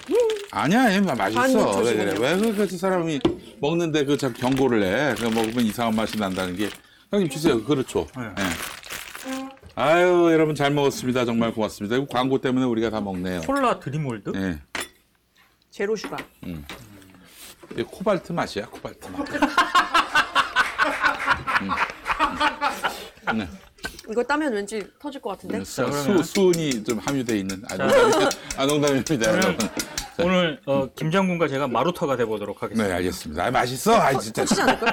아니야, 얘 맛있어. 아니, 왜. 그래? 왜 그렇게 사람이 먹는데 그참 경고를 해? 그 먹으면 이상한 맛이 난다는 게. 형님 주세요. 그렇죠. 네. 예. 아유, 여러분 잘 먹었습니다. 정말 고맙습니다. 이거 광고 때문에 우리가 다 먹네요. 콜라 드림월드? 예. zero sugar. 이게 코발트 맛이야, 코발트 맛. 음. 네. 이거 따면 왠지 터질 것 같은데? 수, 그러면- 수은이 좀 함유되어 있는 아, 농담이, 아, 농담입니다. 그러면 여러분. 오늘 어, 김 장군과 제가 마루터가 돼보도록 하겠습니다. 네, 알겠습니다. 아, 맛있어. 아, 진짜. 터지지 않을까요?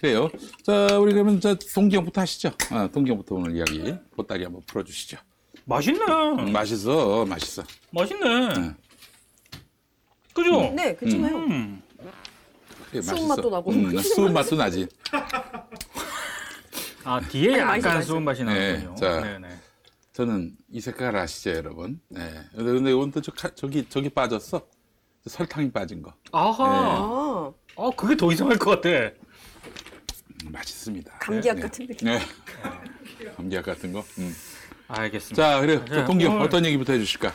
자, 그래요. 자, 우리 그러면 저 동기형부터 하시죠. 아, 동기형부터 오늘 이야기 보따리 한번 풀어주시죠. 맛있네. 음, 맛있어, 맛있어. 맛있네. 응. 그죠? 네, 괜찮아요. 음. 그래, 수은 맛있어. 맛도 나고. 음, *laughs* 수은 맛도 나지. 아 뒤에 아니, 맛있어, 약간 맛있어. 수분 맛이 나는군요. 네, 자. 네네. 저는 이 색깔 아시죠, 여러분? 네. 근데, 근데 이건 또 저, 카- 저기, 저기 빠졌어. 저 설탕이 빠진 거. 아하. 아, 아 그게 더 이상할 것 같아. 음, 맛있습니다. 감기약 네, 같은 느낌. 네. 감기약 같은 거. 음. 알겠습니다. 자, 그래요. 자, 자, 동기 오늘- 어떤 얘기부터 해주실까?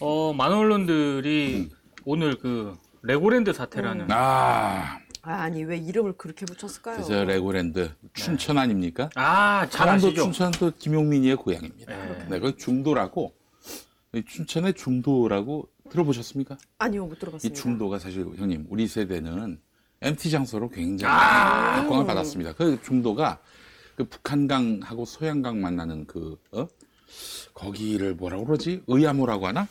어 많은 언론들이 오늘 그 레고랜드 사태라는 아, 아니 왜 이름을 그렇게 붙였을까요? 그래서 레고랜드 춘천 아닙니까? 아, 잘 아시죠? 춘천도 김용민이의 고향입니다. 네. 네, 그 중도라고 이 춘천의 중도라고 들어보셨습니까? 아니요 못 들어봤습니다. 중도가 사실 형님 우리 세대는 MT 장소로 굉장히 아! 각광을 받았습니다. 그 중도가 그 북한강하고 소양강 만나는 그 어? 거기를 뭐라고 그러지? 의암호라고 하나?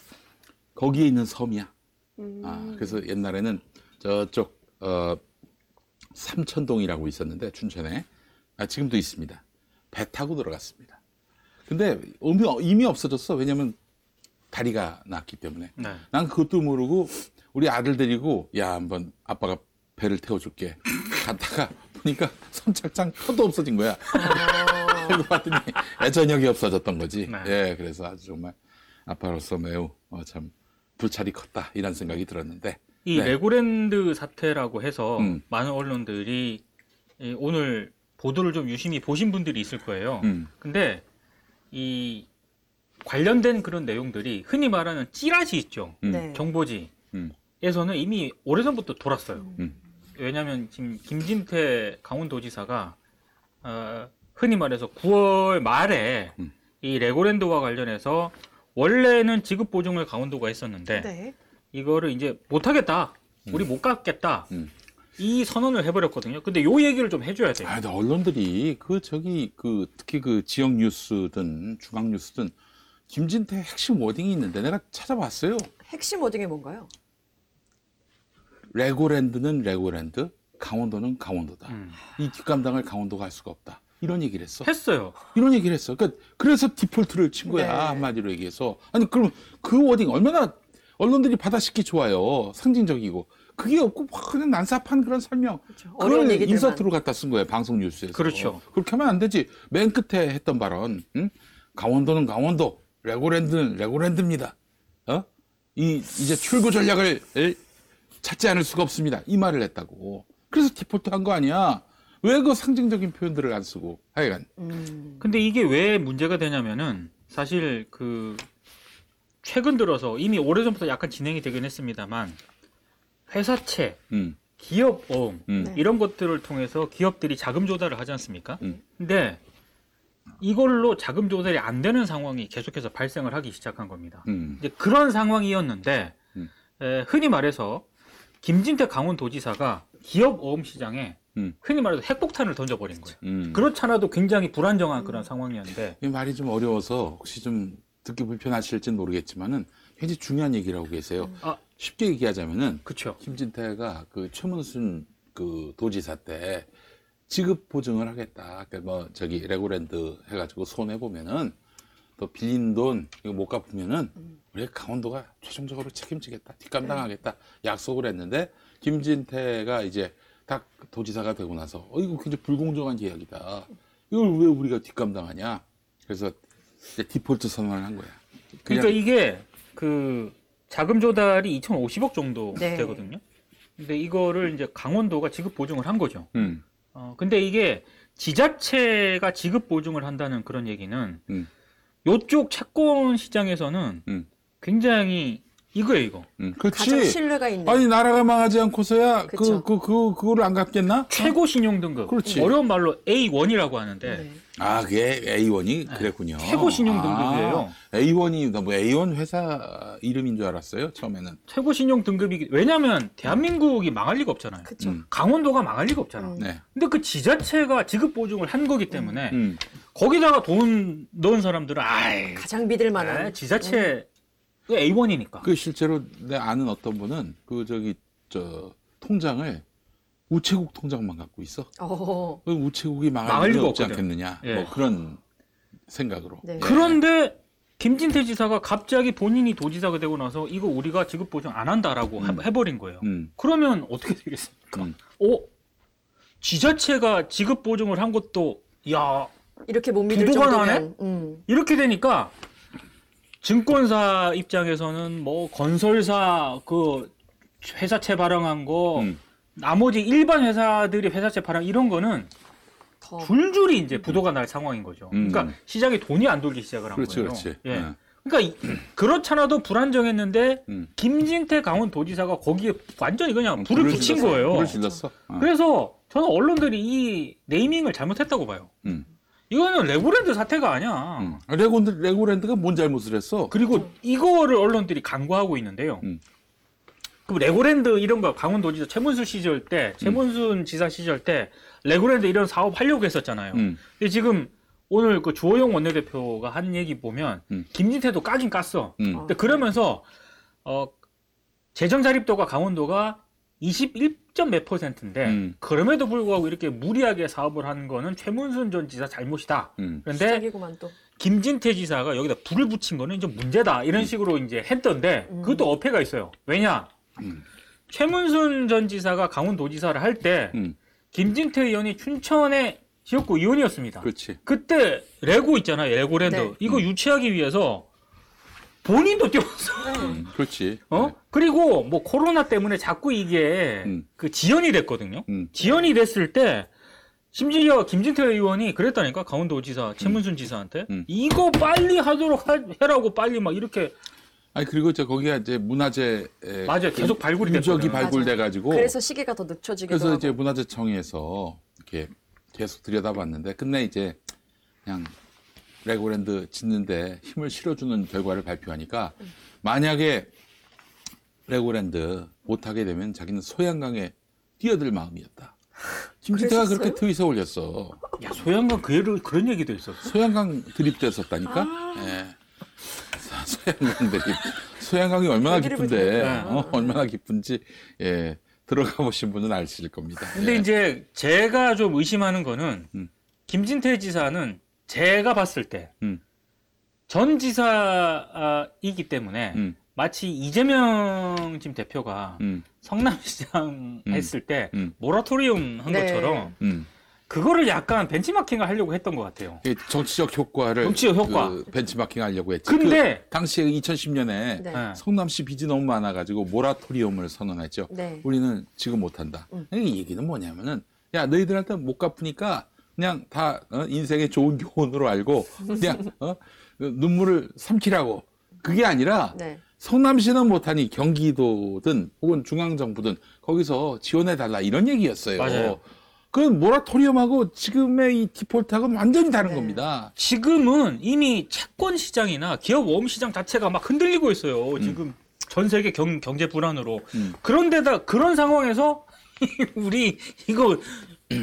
거기에 있는 섬이야. 음. 아, 그래서 옛날에는 저쪽 어, 삼천동이라고 있었는데 춘천에 아, 지금도 있습니다. 배 타고 들어갔습니다. 근데 의미, 이미 없어졌어. 왜냐면 다리가 났기 때문에. 네. 난 그것도 모르고 우리 아들 데리고 야 한번 아빠가 배를 태워줄게. 갔다가 보니까 선착장 표도 없어진 거야. 그리고 봤더니 저녁이 없어졌던 거지. 네. 예, 그래서 아주 정말 아빠로서 매우 어, 참 불찰이 컸다 이런 생각이 들었는데. 이 네. 레고랜드 사태라고 해서 음. 많은 언론들이 이 오늘 보도를 좀 유심히 보신 분들이 있을 거예요. 음, 근데 이 관련된 그런 내용들이 흔히 말하는 찌라시 있죠. 음, 네. 정보지 에서는 이미 오래전부터 돌았어요. 음. 왜냐하면 지금 김진태 강원도지사가 어, 흔히 말해서 9월 말에 음. 이 레고랜드와 관련해서 원래는 지급 보증을 강원도가 했었는데 네. 이거를 이제 못하겠다. 우리 못 갚겠다. 음. 이 선언을 해버렸거든요. 근데 요 얘기를 좀 해줘야 돼요. 아, 근데 언론들이 그 저기 그 특히 그 지역 뉴스든 중앙 뉴스든 김진태 핵심 워딩이 있는데 내가 찾아봤어요. 핵심 wording이 뭔가요? 레고랜드는 레고랜드, 강원도는 강원도다. 음. 이 뒷감당을 강원도가 할 수가 없다. 이런 얘기를 했어. 했어요. 이런 얘기를 했어. 그러니까 그래서 디폴트를 친 거야 네. 한마디로 얘기해서. 아니 그럼 그 wording 얼마나 언론들이 받아쓰기 좋아요. 상징적이고 그게 없고 막 그냥 난삽한 그런 설명. 그렇죠. 얘기들만. 인서트로 갖다 쓴 거예요 방송 뉴스에서. 그렇죠. 그렇게 하면 안 되지. 맨 끝에 했던 발언. 응? 강원도는 강원도, 레고랜드는 레고랜드입니다. 어? 이 이제 출구 전략을 을 찾지 않을 수가 없습니다. 이 말을 했다고. 그래서 디폴트 한 거 아니야. 왜 그 상징적인 표현들을 안 쓰고 하여간. 음. 근데 이게 왜 문제가 되냐면은 사실 그 최근 들어서 이미 오래전부터 약간 진행이 되긴 했습니다만 회사채, 음, 기업 어음 음. 네. 이런 것들을 통해서 기업들이 자금 조달을 하지 않습니까? 음. 근데 이걸로 자금 조달이 안 되는 상황이 계속해서 발생을 하기 시작한 겁니다. 음. 이제 그런 상황이었는데 음. 에, 흔히 말해서 김진태 강원도지사가 기업 어음 시장에 음. 흔히 말해서 핵폭탄을 던져버린 거예요. 음. 그렇잖아도 굉장히 불안정한 그런 상황이었는데 이 말이 좀 어려워서 혹시 좀 듣기 불편하실지는 모르겠지만은 굉장히 중요한 얘기를 하고 계세요. 아. 쉽게 얘기하자면은 그렇죠. 김진태가 그 최문순 그 도지사 때 지급 보증을 하겠다. 그러니까 뭐 저기 레고랜드 해가지고 손해 보면은 또 빌린 돈 이거 못 갚으면은 우리 강원도가 최종적으로 책임지겠다, 뒷감당하겠다 약속을 했는데 김진태가 이제 딱 도지사가 되고 나서 어 이거 굉장히 불공정한 계약이다. 이걸 왜 우리가 뒷감당하냐? 그래서 이제 디폴트 선언을 한 거야. 그러니까 이게 그 자금 조달이 2,050억 정도 네. 되거든요. 근데 이거를 이제 강원도가 지급 보증을 한 거죠. 음, 어, 근데 이게 지자체가 지급 보증을 한다는 그런 얘기는 음. 요쪽 채권 시장에서는 음. 굉장히 이거예요, 이거. 음, 가장 그렇지. 신뢰가 있는. 아니 나라가 망하지 않고서야 그 그쵸. 그그 그 거를 안 갚겠나? 최고 신용 등급. 그렇지. 어려운 말로 A1이라고 하는데 네. 아 그게 A1이 그랬군요. 최고 신용 등급이에요. 아, A1이 뭐 A1 회사 이름인 줄 알았어요 처음에는. 최고 신용 등급이 왜냐면 대한민국이 망할 리가 없잖아요. 그렇죠. 음. 강원도가 망할 리가 없잖아. 음. 네. 근데 그 지자체가 지급 보증을 한 거기 때문에 음. 거기다가 돈 넣은 사람들은 아이 가장 믿을 만한. 아, 지자체 그 A1이니까. 그 실제로 내 아는 어떤 분은 그 저기 저 통장을 우체국 통장만 갖고 있어. 어. 그 우체국이 망할, 리가 없지 없거든. 않겠느냐. 예. 뭐 그런 생각으로. 네. 그런데 김진태 지사가 갑자기 본인이 도지사가 되고 나서 이거 우리가 지급 보증 안 한다라고 음. 해- 해버린 거예요. 음. 그러면 어떻게 되겠습니까? 음. 어? 지자체가 지급 보증을 한 것도 야 이렇게 못 믿을 정도면. 음. 이렇게 되니까 증권사 입장에서는 뭐 건설사 그 회사채 발행한 거 음. 나머지 일반 회사들이 회사채 발행 이런 거는 더. 줄줄이 이제 부도가 날 상황인 거죠. 음. 그러니까 시장에 돈이 안 돌기 시작을 한 그렇지, 거예요. 그렇지. 예. 네. 그러니까 이- 그렇잖아도 불안정했는데 음. 김진태 강원도지사가 거기에 완전히 그냥 불을, 불을 붙인 질렀어. 거예요. 불을 질렀어. 어. 그래서 저는 언론들이 이 naming을 잘못했다고 봐요. 음. 이거는 레고랜드 사태가 아니야. 음. 레고랜드, 레고랜드가 뭔 잘못을 했어? 그리고 이거를 언론들이 간과하고 있는데요. 음. 그럼 레고랜드 이런 거 강원도지사 최문순 시절 때, 최문순 지사 시절 때 레고랜드 이런 사업 하려고 했었잖아요. 음. 근데 지금 오늘 그 주호영 원내대표가 한 얘기 보면 음. 김진태도 까긴 깠어. 음. 근데 그러면서 어 재정 자립도가 강원도가 21점 몇 퍼센트인데 음. 그럼에도 불구하고 이렇게 무리하게 사업을 하는 거는 최문순 전 지사 잘못이다. 음. 그런데 시작이구만 또. 김진태 지사가 여기다 불을 붙인 거는 좀 문제다 이런 식으로 이제 했던데 음. 그것도 어폐가 있어요. 왜냐? 음. 최문순 전 지사가 강원도지사를 할때 음. 김진태 의원이 춘천의 지역구 의원이었습니다. 그렇지. 그때 레고 있잖아요, 레고랜드. 네. 이거 음. 유치하기 위해서 본인도 뛰었어. 음. 그렇지. 어? 그리고 뭐 코로나 때문에 자꾸 이게 음. 그 지연이 됐거든요. 음. 지연이 됐을 때 심지어 김진태 의원이 그랬다니까 강원도지사 최문순 지사한테 음. 이거 빨리 하도록 하- 해라고 빨리 막 이렇게 아니 그리고 저 거기가 이제 문화재 에, 맞아요. 계속 발굴이 유적이. 발굴돼 가지고 그래서 시기가 더 늦춰지기도 그래서 하고. 이제 문화재청에서 이렇게 계속 들여다봤는데 끝내 이제 그냥 레고랜드 짓는데 힘을 실어주는 결과를 발표하니까 만약에 레고랜드 못하게 되면 자기는 소양강에 뛰어들 마음이었다. 김진태가? 그렇게 트윗에 올렸어. 야 소양강 그 그런 얘기도 있었어. 소양강 드립됐었다니까. 아. 예. *laughs* 소양강 드립. 소양강이 얼마나 깊은데, 보니까. 어, 얼마나 깊은지 예 들어가 보신 분은 아실 겁니다. 근데 예. 이제 제가 좀 의심하는 거는 음. 김진태 지사는 제가 봤을 때전 음. 지사이기 때문에 음, 마치 이재명 지금 대표가 음, 성남시장 음. 했을 때 음. 모라토리움 한 네. 것처럼 음. 그거를 약간 벤치마킹을 하려고 했던 것 같아요. 이 정치적 효과를 정치적 효과. 그 벤치마킹 하려고 했지. 근데 그 당시에 2010년에 네. 네. 성남시 빚이 너무 많아가지고 모라토리움을 선언했죠. 네. 우리는 지금 못한다. 음. 이 얘기는 뭐냐면은 야 너희들한테 못 갚으니까 그냥 다 어, 인생의 좋은 교훈으로 알고 그냥 어? 눈물을 삼키라고. 그게 아니라 네. 성남시는 못하니 경기도든 혹은 중앙정부든 거기서 지원해 달라 이런 얘기였어요. 맞아요. 그 모라토리움하고 지금의 이 디폴트하고는 완전히 다른 네. 겁니다. 지금은 이미 채권 시장이나 기업 웜 시장 자체가 막 흔들리고 있어요. 지금 전 세계 경, 경제 불안으로. 음. 그런데다 그런 상황에서 *laughs* 우리 이거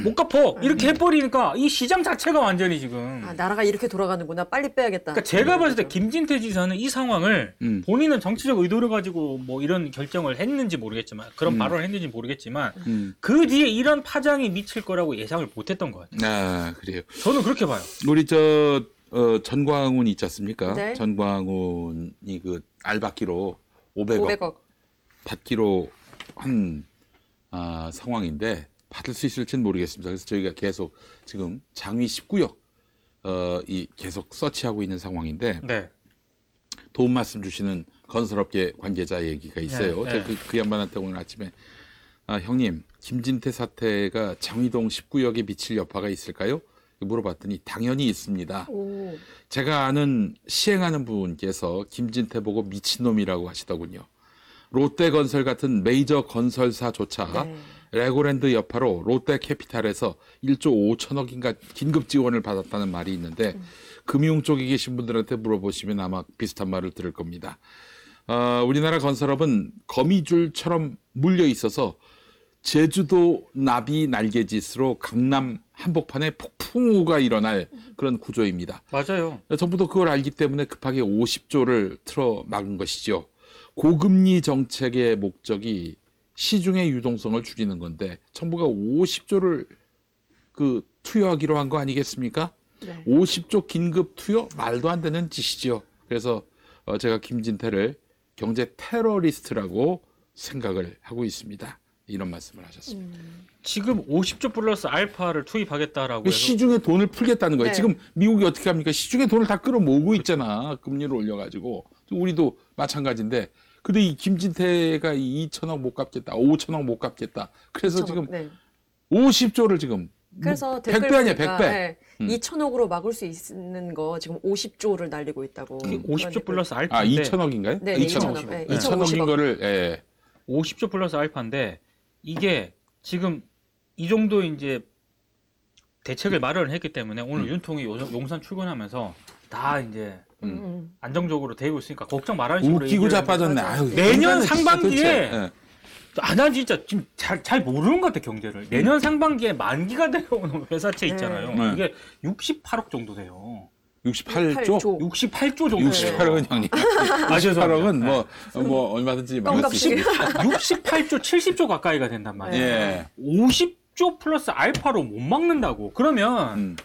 못 갚어 이렇게 해버리니까 이 시장 자체가 완전히 지금. 아, 나라가 이렇게 돌아가는구나. 빨리 빼야겠다. 그러니까 제가 봤을 때 김진태 지사는 이 상황을 음. 본인은 정치적 의도를 가지고 뭐 이런 결정을 했는지 모르겠지만 그런 음. 발언을 했는지 모르겠지만 음. 그 뒤에 이런 파장이 미칠 거라고 예상을 못했던 것 같아요. 아, 그래요. 저는 그렇게 봐요. 우리 저 어, 전광훈 있지 않습니까? 네. 전광훈이 그 알받기로 500억, 500억. 받기로 한 아, 상황인데 받을 수 있을지는 모르겠습니다. 그래서 저희가 계속 지금 장위 19역 어, 이 계속 서치하고 있는 상황인데 네. 도움 말씀 주시는 건설업계 관계자 얘기가 있어요. 네, 제가 그, 그 양반한테 오늘 아침에 아, 형님 김진태 사태가 장위동 19역에 미칠 여파가 있을까요? 물어봤더니 당연히 있습니다. 오. 제가 아는 시행하는 분께서 김진태 보고 미친놈이라고 하시더군요. 롯데건설 같은 메이저 건설사조차 네. 레고랜드 여파로 롯데캐피탈에서 1조 5천억인가 긴급 지원을 받았다는 말이 있는데 금융 쪽에 계신 분들한테 물어보시면 아마 비슷한 말을 들을 겁니다. 어, 우리나라 건설업은 거미줄처럼 물려 있어서 제주도 나비 날개짓으로 강남 한복판에 폭풍우가 일어날 그런 구조입니다. 맞아요. 정부도 그걸 알기 때문에 급하게 50조를 틀어 막은 것이죠. 고금리 정책의 목적이 시중의 유동성을 줄이는 건데 정부가 50조를 그 투여하기로 한 거 아니겠습니까? 네. 50조 긴급 투여 말도 안 되는 짓이죠. 그래서 어, 제가 김진태를 경제 테러리스트라고 생각을 하고 있습니다. 이런 말씀을 하셨습니다. 지금 50조 플러스 알파를 투입하겠다라고 그 해서 시중에 돈을 풀겠다는 거예요. 네. 지금 미국이 어떻게 합니까? 시중에 돈을 다 끌어모으고 있잖아. 금리를 올려가지고. 우리도 마찬가지인데. 근데 이 김진태가 이 2천억 못 갚겠다. 5천억 못 갚겠다. 그래서 지금 네. 50조를 지금 그래서 뭐 댓글 100배 아니야, 보니까, 100배. 네, 음. 2천억으로 막을 수 있는 거 지금 50조를 날리고 있다고. 그게 그런 50조 댓글. 플러스 아, 알파인데 2천억인가요? 네, 2,000억. 2천억. 네, 2천억인 2,050억. 거를 예. 50조 플러스 알파인데 이게 지금 이 정도 이제 대책을 마련을 했기 때문에 오늘 음. 윤통이 요- 용산 출근하면서 다 이제 음, 음. 안정적으로 되고 있으니까 걱정 말하는 식으로 웃기고 자빠졌네. 아유, 내년 상반기에 예. 아, 난 진짜 지금 잘, 잘 모르는 것 같아, 경제를. 내년 상반기에 만기가 *laughs* 되어오는 회사채 있잖아요. 네. 이게 68억 정도 돼요. 68조? 8조. 68조 정도. 68억은 형님. *laughs* 아, 68억은 뭐, 뭐, 얼마든지 막을 수 껌값이. 있습니다. *laughs* 68조, 70조 가까이가 된단 말이에요. 예. 50조 플러스 알파로 못 막는다고. 그러면 음.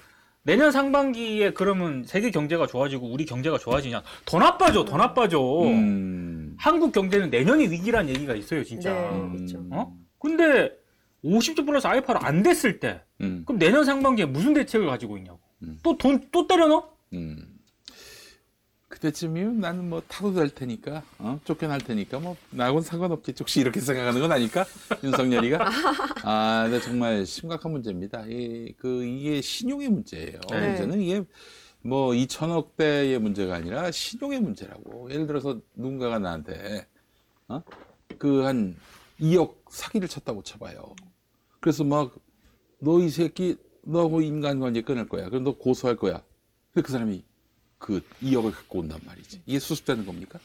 내년 상반기에 그러면 세계 경제가 좋아지고 우리 경제가 좋아지냐? 더 나빠져, 더 나빠져. 음. 한국 경제는 내년이 위기란 얘기가 있어요, 진짜. 네. 그렇죠. 어? 근데 50조 플러스 알파로 안 됐을 때 음. 그럼 내년 상반기에 무슨 대책을 가지고 있냐고. 음. 또돈또 때려 넣어? 음. 그때쯤이면 나는 뭐 타도 될 테니까, 어? 쫓겨날 테니까, 뭐, 나하고는 상관없겠지. 혹시 이렇게 생각하는 건 아닐까? 윤석열이가? 아, 근데 정말 심각한 문제입니다. 이, 그, 이게 신용의 문제예요. 네. 문제는 이게 뭐 2천억 대의 문제가 아니라 신용의 문제라고. 예를 들어서 누군가가 나한테, 어? 그 한 2억 사기를 쳤다고 쳐봐요. 그래서 막, 너 이 새끼, 너하고 인간관계 끊을 거야. 그럼 너 고소할 거야. 근데 그 사람이 그 2억을 갖고 온단 말이지. 이게 수습되는 겁니까?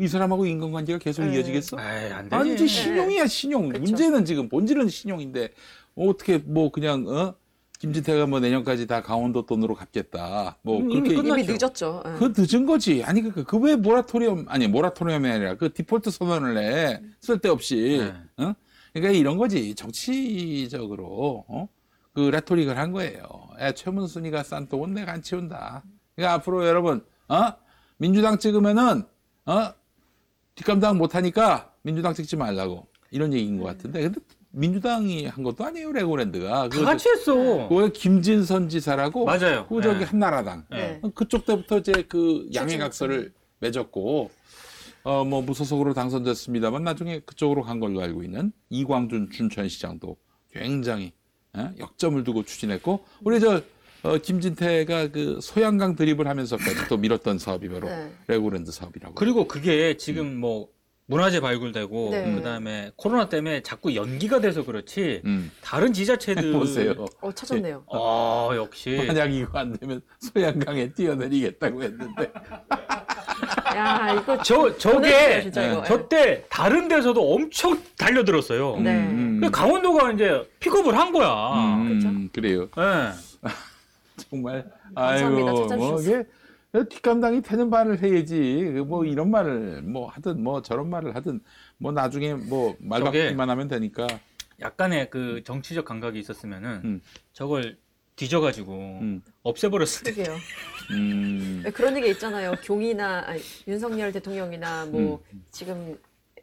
이 사람하고 인간관계가 계속 네. 이어지겠어? 에이, 안 되지. 아니지 신용이야 신용. 그쵸. 문제는 지금 본질은 신용인데 어떻게 뭐 그냥 어 김진태가 뭐 내년까지 다 강원도 돈으로 갚겠다. 뭐 음, 그렇게 이미. 늦었죠. 예. 그 늦은 거지. 아니 그그왜 모라토리엄 아니 모라토리엄이 아니라 그 디폴트 선언을 해 쓸데없이. 네. 어? 그러니까 이런 거지 정치적으로 어? 그 레토릭을 한 거예요. 야, 최문순이가 싼 똥은 내가 안 치운다. 그러니까 앞으로 여러분 어? 민주당 찍으면은 어? 뒷감당 못하니까 민주당 찍지 말라고 이런 얘기인 것 같은데 근데 민주당이 한 것도 아니에요 레고랜드가 다 같이 했어. 그거 김진선 지사라고 맞아요. 그 저기 네. 한나라당 네. 그쪽 때부터 이제 그 양해각서를 맺었고 어 뭐 무소속으로 당선됐습니다만 나중에 그쪽으로 간 걸로 알고 있는 이광준 춘천시장도 굉장히 예? 역점을 두고 추진했고 우리 저 어, 김진태가 그 소양강 드립을 하면서까지 또 밀었던 사업이 바로 네. 레고랜드 사업이라고. 그리고 그게 지금 뭐 문화재 발굴되고 네. 그다음에 코로나 때문에 자꾸 연기가 돼서 그렇지 음. 다른 지자체들 *laughs* 보세요. 어, 찾았네요. 어, 역시 만약 이거 안 되면 소양강에 뛰어내리겠다고 했는데 *laughs* 야, 이거 저 저게 진짜. 저때 다른 데서도 엄청 달려들었어요. 네. 음, 그 강원도가 이제 픽업을 한 거야. 음, 그래요. 예. *laughs* 정말 감사합니다. 아이고 뭐. 이게 뒷감당이 되는 말을 해야지 그뭐 이런 말을 뭐 하든 뭐 저런 말을 하든 뭐 나중에 뭐말 저게- 바꾸기만 하면 되니까 약간의 그 정치적 감각이 있었으면은 음. 저걸 뒤져가지고 음. 없애버렸을 때. 그게요. 음, 네, 그런 얘기 있잖아요. *laughs* 경이나 아니, 윤석열 대통령이나 뭐 음. 지금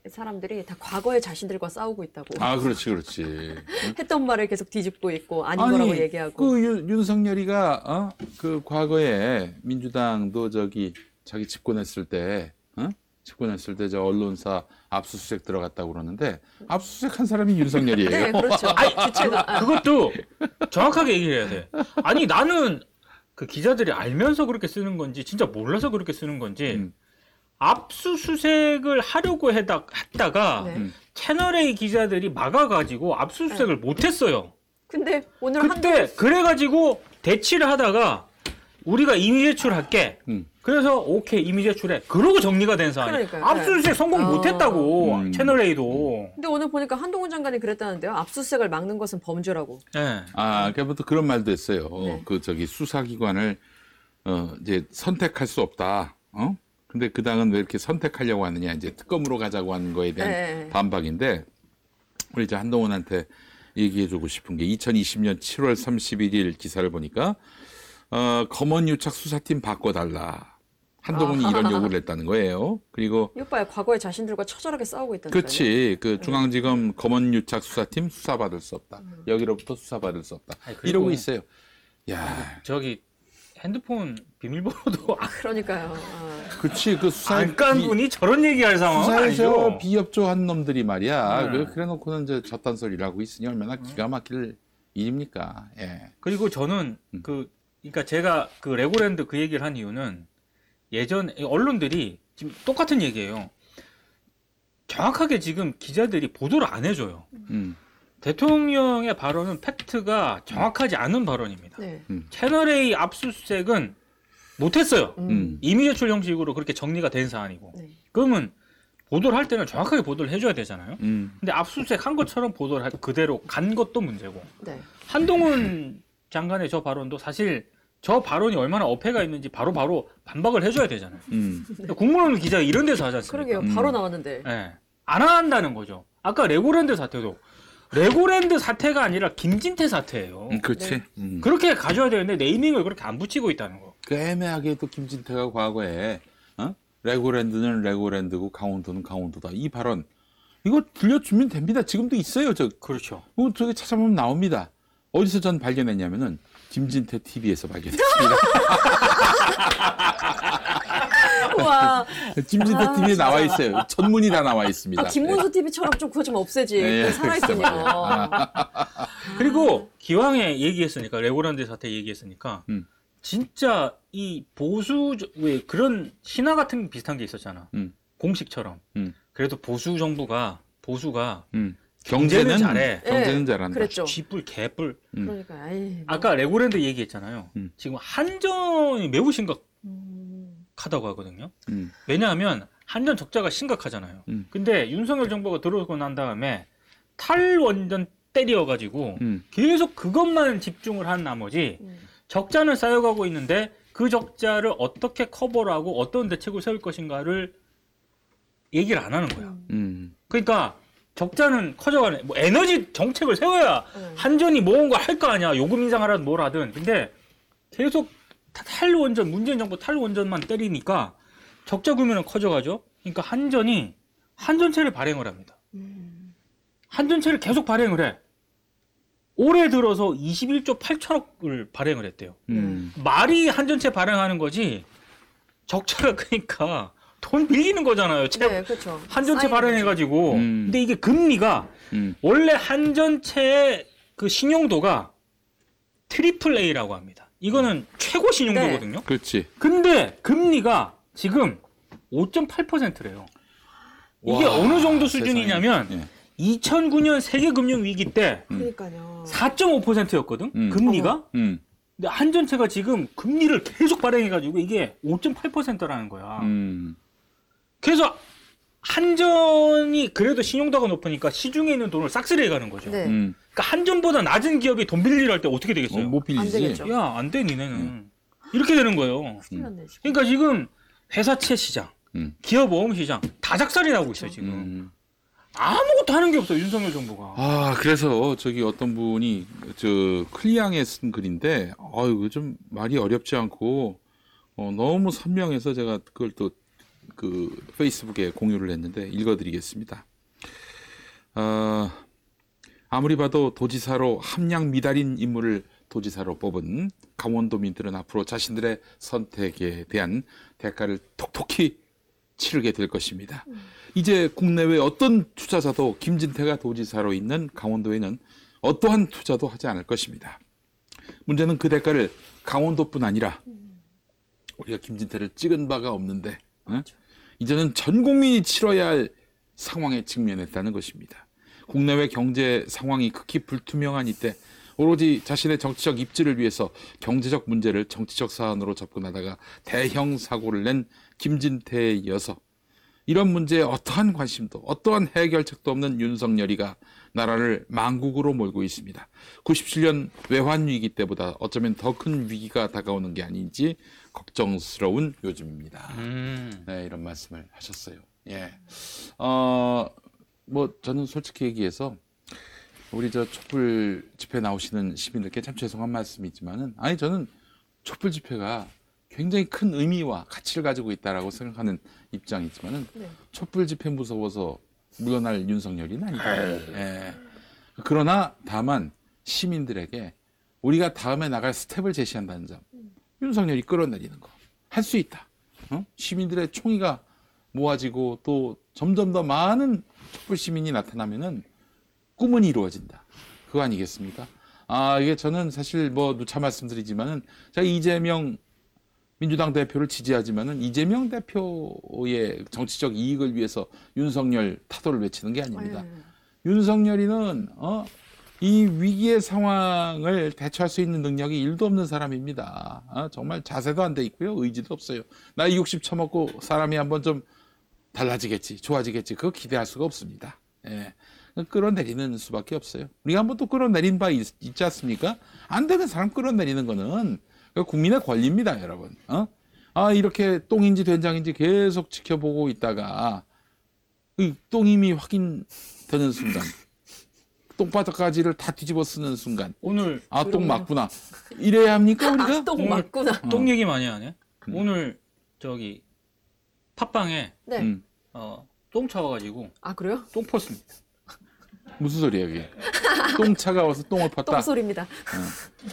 사람들이 다 과거의 자신들과 싸우고 있다고 아 그렇지 그렇지 *laughs* 했던 말을 계속 뒤집고 있고 아닌 거라고 얘기하고 그 윤, 윤석열이가 어? 그 과거에 민주당도 저기 자기 집권했을 때 어? 집권했을 때 저 언론사 압수수색 들어갔다고 그러는데 압수수색 한 사람이 윤석열이에요. *laughs* 네 그렇죠 *laughs* 주체가 아, 그것도 정확하게 얘기를 해야 돼. 아니 나는 그 기자들이 알면서 그렇게 쓰는 건지 진짜 몰라서 그렇게 쓰는 건지 음. 압수수색을 하려고 해다, 했다가 네. 음. 채널A 기자들이 막아가지고 압수수색을 못했어요. 근데 오늘 그때 한동 그래가지고 대치를 하다가 우리가 이미 제출할게. 음. 그래서 오케이 이미 제출해. 그러고 정리가 된 상황이. 그러니까요. 압수수색 성공 어. 못했다고 음. 채널A도. 근데 오늘 보니까 한동훈 장관이 그랬다는데요. 압수수색을 막는 것은 범죄라고. 예. 아, 그부터 그런 말도 했어요. 네. 그 저기 수사기관을 어 이제 선택할 수 없다. 어? 근데 그 당은 왜 이렇게 선택하려고 하느냐 이제 특검으로 가자고 하는 거에 대한 네. 반박인데 우리 이제 한동훈한테 얘기해주고 싶은 게 2020년 7월 31일 기사를 보니까 어 검언 유착 수사팀 바꿔달라. 한동훈이 아하. 이런 요구를 했다는 거예요. 그리고 이 오빠의 과거의 자신들과 처절하게 싸우고 있다는 그렇지. 그 중앙지검 검언 유착 수사팀 수사받을 수 없다. 여기로부터 수사받을 수 없다. 아니, 그리고- 이러고 있어요. 야, 저기 핸드폰 비밀번호도 그러니까요. *laughs* 아. 그렇지. 그 수사 안깐 분이 저런 얘기할 상황은 수사에서 아니죠. 비협조한 놈들이 말이야. 네. 그 그래놓고는 이제 저딴 소리를 하고 있으니 얼마나 기가 막힐 일입니까? 예. 그리고 저는 음. 그 그러니까 제가 그 레고랜드 그 얘기를 한 이유는 예전 언론들이 지금 똑같은 얘기예요. 정확하게 지금 기자들이 보도를 안 해줘요. 음. 대통령의 발언은 팩트가 정확하지 않은 발언입니다. 네. 채널 A 압수수색은 못했어요. 음. 음. 이미 제출 형식으로 그렇게 정리가 된 사안이고. 네. 그러면 보도를 할 때는 정확하게 보도를 해줘야 되잖아요. 음. 근데 압수수색 한 것처럼 보도를 할- 그대로 간 것도 문제고. 네. 한동훈 장관의 저 발언도 사실 저 발언이 얼마나 어폐가 있는지 바로바로 반박을 해줘야 되잖아요. 음. 국무원 기자가 이런 데서 하지 않습니까? 그러게요. 음. 바로 나왔는데. 예. 안 한다는 거죠. 아까 레고랜드 사태도 레고랜드 사태가 아니라 김진태 사태예요. 음, 그렇지. 네. 음. 그렇게 가져야 되는데 naming을 그렇게 안 붙이고 있다는 거. 그 애매하게 또 김진태가 과거에 어? 레고랜드는 레고랜드고 강원도는 강원도다. 이 발언 이거 들려주면 됩니다. 지금도 있어요. 저 그렇죠. 어, 저기 찾아보면 나옵니다. 어디서 전 발견했냐면은 김진태 TV에서 발견했습니다. *laughs* 와. 김진태 아, TV에 나와. 있어요. 전문이 다 나와 있습니다. 아, 김문수 TV처럼 좀 그거 좀 없애지. 네, 그거 살아있군요. 글쎄 말이야. 그리고 기왕에 얘기했으니까 레고랜드 사태 얘기했으니까 음. 진짜 이 보수 왜 그런 신화 같은 비슷한 게 있었잖아. 음. 공식처럼. 음. 그래도 보수 정부가 보수가 음. 경제는 경제는 잘해. 경제는 예, 잘한다. 그랬죠. 쥐뿔 개뿔. 음. 그러니까 아이. 아까 레고랜드 얘기했잖아요. 음. 지금 한전이 매우 심각하다고 음. 하거든요. 음. 왜냐하면 한전 적자가 심각하잖아요. 음. 근데 윤석열 정부가 들어오고 난 다음에 탈원전 때려가지고 음. 계속 그것만 집중을 한 나머지 음. 적자는 쌓여가고 있는데 그 적자를 어떻게 커버를 하고 어떤 대책을 세울 것인가를 얘기를 안 하는 거야. 음. 그러니까 적자는 커져가네. 뭐 에너지 정책을 세워야 음. 한전이 뭔가 할거 아니야. 요금 인상하라든 뭘 하든. 근데 계속 타- 탈원전, 문재인 정부 탈원전만 때리니까 적자 규모는 커져가죠. 그러니까 한전이 한전채를 발행을 합니다. 음. 한전채를 계속 발행을 해. 올해 들어서 21조 8천억을 발행을 했대요. 음. 말이 한전채 발행하는 거지 적자가 그러니까 돈 빌리는 거잖아요. 채- 네, 그렇죠. 한전채 쌓이는 발행해가지고. 음. 근데 이게 금리가 음. 원래 한전채의 그 신용도가 triple A라고 합니다. 이거는 최고 신용도거든요. 그렇지. 근데 금리가 지금 5.8%래요. 이게 와, 어느 정도. 수준이냐면 예. 2009년 세계 금융 위기 때 음. 그러니까요. 4.5%였거든. 음. 금리가. 음. 근데 한전채가 지금 금리를 계속 발행해가지고 이게 5.8%라는 거야. 음. 그래서 한전이 그래도 신용도가 높으니까 시중에 있는 돈을 싹쓸이해 가는 거죠. 네. 음. 그러니까 한전보다 낮은 기업이 돈 빌리려 할 때 어떻게 어, 되겠어요? 못 빌리지. 되겠죠. 야, 안 돼, 니네는. 이렇게 되는 거예요. 큰일 났네, 지금. 그러니까 지금 회사채 시장, 음. 기업 보험 시장 다 작살이 나고 있어요, 지금. 음. 아무것도 하는 게 없어요, 윤석열 정부가. 아, 그래서 저기 어떤 분이 저 클리앙에 쓴 글인데, 아유, 좀 말이 어렵지 않고, 어, 너무 선명해서 제가 그걸 또 그 페이스북에 공유를 했는데 읽어드리겠습니다. 어, 아무리 봐도 도지사로 함량 미달인 인물을 도지사로 뽑은 강원도민들은 앞으로 자신들의 선택에 대한 대가를 톡톡히 치르게 될 것입니다. 이제 국내외 어떤 투자자도 김진태가 도지사로 있는 강원도에는 어떠한 투자도 하지 않을 것입니다. 문제는 그 대가를 강원도뿐 아니라 우리가 김진태를 찍은 바가 없는데 어? 이제는 전 국민이 치러야 할 상황에 직면했다는 것입니다. 국내외 경제 상황이 극히 불투명한 이때 오로지 자신의 정치적 입지를 위해서 경제적 문제를 정치적 사안으로 접근하다가 대형 사고를 낸 김진태에 이어서 이런 문제에 어떠한 관심도 어떠한 해결책도 없는 윤석열이가 나라를 망국으로 몰고 있습니다. 97년 외환 위기 때보다 어쩌면 더 큰 위기가 다가오는 게 아닌지 걱정스러운 요즘입니다. 음. 네, 이런 말씀을 하셨어요. 예. 어, 뭐, 저는 솔직히 얘기해서, 우리 저 촛불 집회 나오시는 시민들께 참 죄송한 말씀이지만은, 아니, 저는 촛불 집회가 굉장히 큰 의미와 가치를 가지고 있다라고 생각하는 입장이지만은 네. 촛불 집회 무서워서 물러날 윤석열이는 아니다. 예. 그러나 다만 시민들에게 우리가 다음에 나갈 스텝을 제시한다는 점, 윤석열이 끌어내리는 거 할 수 있다. 어? 시민들의 총의가 모아지고 또 점점 더 많은 촛불 시민이 나타나면은 꿈은 이루어진다. 그거 아니겠습니까? 아 이게 저는 사실 뭐 누차 말씀드리지만은 제가 이재명 민주당 대표를 지지하지만은 이재명 대표의 정치적 이익을 위해서 윤석열 타도를 외치는 게 아닙니다. 예. 윤석열이는 어, 이 위기의 상황을 대처할 수 있는 능력이 일도 없는 사람입니다. 어, 정말 자세도 안 돼 있고요, 의지도 없어요. 나이 60 처먹고 사람이 한번 좀 달라지겠지, 좋아지겠지, 그거 기대할 수가 없습니다. 예. 끌어내리는 수밖에 없어요. 우리가 한번 또 끌어내린 바 있, 지 않습니까? 안 되는 사람 끌어내리는 거는 그 국민의 권리입니다, 여러분. 어? 아, 이렇게 똥인지 된장인지 계속 지켜보고 있다가 이 똥임이 확인되는 순간, 똥바닥가지를 다 뒤집어 쓰는 순간, 오늘 아, 똥. 맞구나. 이래야 합니까, 우리가? 아, 똥 오늘- 맞구나. 어. 똥 얘기 많이 하네. 음. 오늘 저기 팟빵에 네. 음, 어, 똥 차와가지고 아 그래요? 똥 펐습니다. 무슨 소리야, 이게? 똥 차가워서 똥을 팠다. 똥 소리입니다.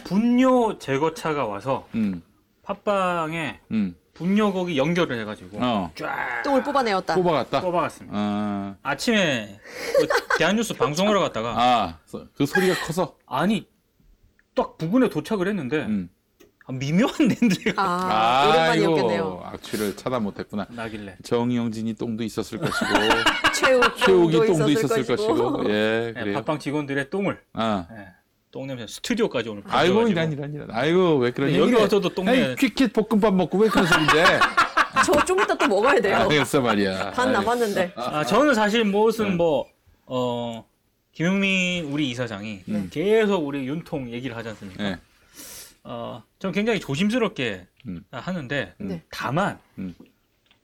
분뇨 제거차가 와서 음, 팟빵에 음, 분뇨 거기 연결을 해가지고 어, 쫙 똥을 뽑아내었다. 뽑아갔다. 뽑아갔습니다. 아, 아침에 그 대한뉴스 *laughs* 방송하러 갔다가 아, 그 소리가 커서. 아니 딱 부근에 도착을 했는데 음. 아, 미묘한 *laughs* 냄새가 아, 오랜만이었겠네요. 악취를 차단 못했구나. 나길래 정영진이 똥도 있었을 것이고, *laughs* 최욱 최욱이 똥도 있었을 것이고, 예, 네, 그래요. 팟빵 직원들의 똥을 아, 예, 똥 냄새 스튜디오까지 오늘 아이고. 이란, 이란, 이란. 아이고, 왜 그런 네, 여기? 와서도 똥 내. 퀴킷 볶음밥 먹고 왜 그런 소리인데? *laughs* 저 좀 이따 또 먹어야 돼요. 알겠어 말이야. 반 남았는데. 아, 저는 사실 네. 무슨 뭐, 어, 김용민 우리 이사장이 네. 계속 우리 윤통 얘기를 하지 않습니까? 예. 어, 전 굉장히 조심스럽게 음. 하는데, 네. 다만, 음.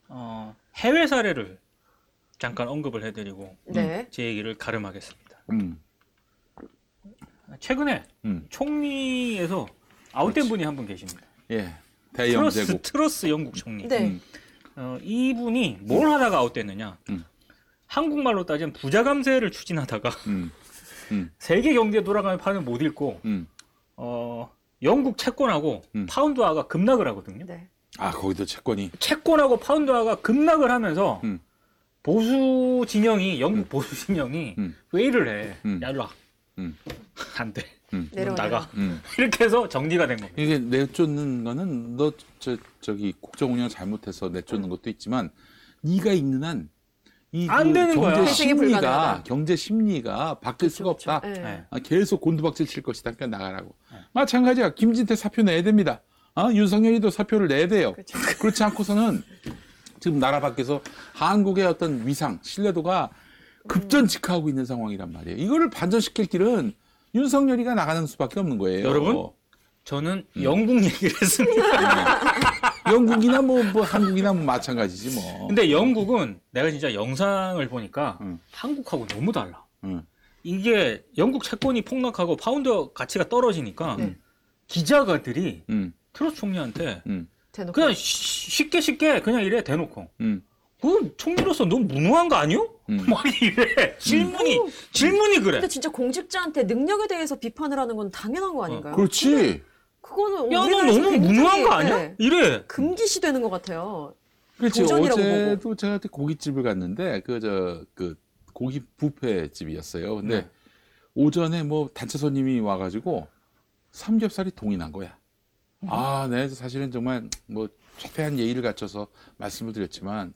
어, 해외 사례를 잠깐 언급을 해드리고, 네. 제 얘기를 가름하겠습니다. 음, 최근에 음. 총리에서 아웃된 분이 한 분 계십니다. 예. 대영 트러스. 트러스 영국 총리. 네. 음. 어, 이분이 뭘 하다가 아웃됐느냐. 음. 한국말로 따지면 부자 감세를 추진하다가 음, 음, *laughs* 세계 경제 돌아가면 판을 못 읽고 음. 어, 영국 채권하고 음. 파운드화가 급락을 하거든요. 네. 아, 거기도 채권이. 채권하고 파운드화가 급락을 하면서 음. 보수 진영이 영국 보수 진영이 음. 회의를 해. 음. 야 일로 와. 음. *laughs* 안 돼. 음. 내려와. 나가. 음. *laughs* 이렇게 해서 정리가 된 겁니다. 이게 내쫓는 거는 너 저 저기 국정 운영 잘못해서 내쫓는 것도 있지만 네가 있는 한 이안 되는 거야. 경제 회생이 심리가. 경제 심리가 바뀔 수가 없다. 네. 네. 아, 계속 곤두박질 칠 것이다. 그러니까 나가라고. 네. 마찬가지야. 김진태 사표 내야 됩니다. 아, 윤석열이도 사표를 내야 돼요. 그렇죠. 그렇지 않고서는 지금 나라 밖에서 한국의 어떤 위상, 신뢰도가 급전직하하고 있는 상황이란 말이에요. 이거를 반전시킬 길은 윤석열이가 나가는 수밖에 없는 거예요. 여러분? 저는 음. 영국 얘기를 했습니다. 영국이나 뭐, 뭐 한국이나 뭐 마찬가지지 뭐. 근데 영국은 내가 진짜 영상을 보니까 음. 한국하고 너무 달라. 응. 이게 영국 채권이 폭락하고 파운드 가치가 떨어지니까 네. 기자가들이 응. 트러스 총리한테 응. 대놓고. 그냥 쉬- 쉽게 쉽게 그냥 이래 대놓고 응. 그 총리로서 너무 무능한 거 아니요? 음. *laughs* 막 이래 질문이 오. 질문이 그래. 근데 진짜 공직자한테 능력에 대해서 비판을 하는 건 당연한 거 아닌가요? 그렇지. 그거는 야너 우리나라에서 너무 무능한 거 아니야? 네, 이래. 금기시 되는 것 같아요. 그렇지. 어제도 제가 그때 고깃집을 갔는데 그 저그 고기 뷔페 집이었어요. 근데 네. 오전에 뭐 단체 손님이 와가지고 삼겹살이 동이 난 거야. 음. 아, 네, 사실은 정말 뭐 최대한 예의를 갖춰서 말씀을 드렸지만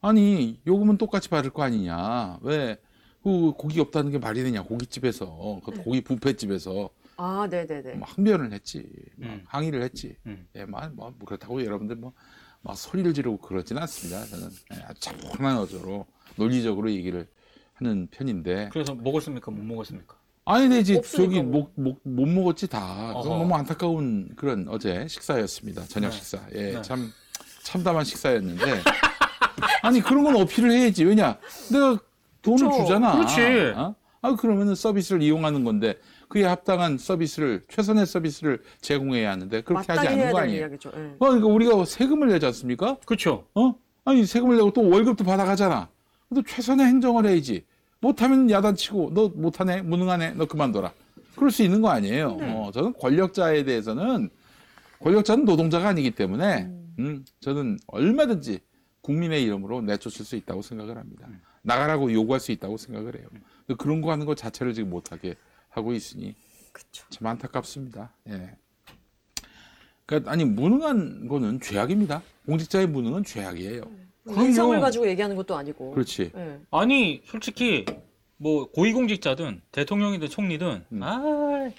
아니 요금은 똑같이 받을 거 아니냐? 왜 그 고기 없다는 게 말이 되냐? 고깃집에서 그 네. 고기 뷔페집에서 아, 네네네. 뭐 항변을 했지, 막 음. 항의를 했지. 음. 예, 뭐, 뭐 그렇다고 여러분들 뭐, 막 소리를 지르고 그러진 않습니다. 저는 예, 아주 차분한 어조로 논리적으로 얘기를 하는 편인데. 그래서 먹었습니까? 못 먹었습니까? 아니, 이제 없으니까 저기 뭐. 못, 못, 못 먹었지 다. 너무 안타까운 그런 어제 식사였습니다. 저녁 네. 식사. 예, 네. 참 참담한 식사였는데. *laughs* 아니 그런 건 어필을 해야지. 왜냐? 내가 돈을 그렇죠. 주잖아. 그렇지. 어? 아 그러면은 서비스를 이용하는 건데 그에 합당한 서비스를 최선의 서비스를 제공해야 하는데 그렇게 하지 않는 거 아니에요? 이야기죠. 예. 어, 그러니까 우리가 세금을 내지 않습니까? 그렇죠. 어? 아니 세금을 내고 또 월급도 받아가잖아. 또 최선의 행정을 해야지. 못하면 야단치고 너 못하네, 무능하네, 너 그만둬라. 그럴 수 있는 거 아니에요. 네. 어, 저는 권력자에 대해서는 권력자는 노동자가 아니기 때문에 음, 저는 얼마든지 국민의 이름으로 내쫓을 수 있다고 생각을 합니다. 나가라고 요구할 수 있다고 생각을 해요. 그런 거 하는 것 자체를 지금 못하게 하고 있으니 그렇죠. 참 안타깝습니다. 예. 그러니까 아니 무능한 거는 죄악입니다. 공직자의 무능은 죄악이에요. 그럼요. 인성을 가지고 얘기하는 것도 아니고. 그렇지. 예. 아니 솔직히 뭐 고위공직자든 대통령이든 총리든 음. 아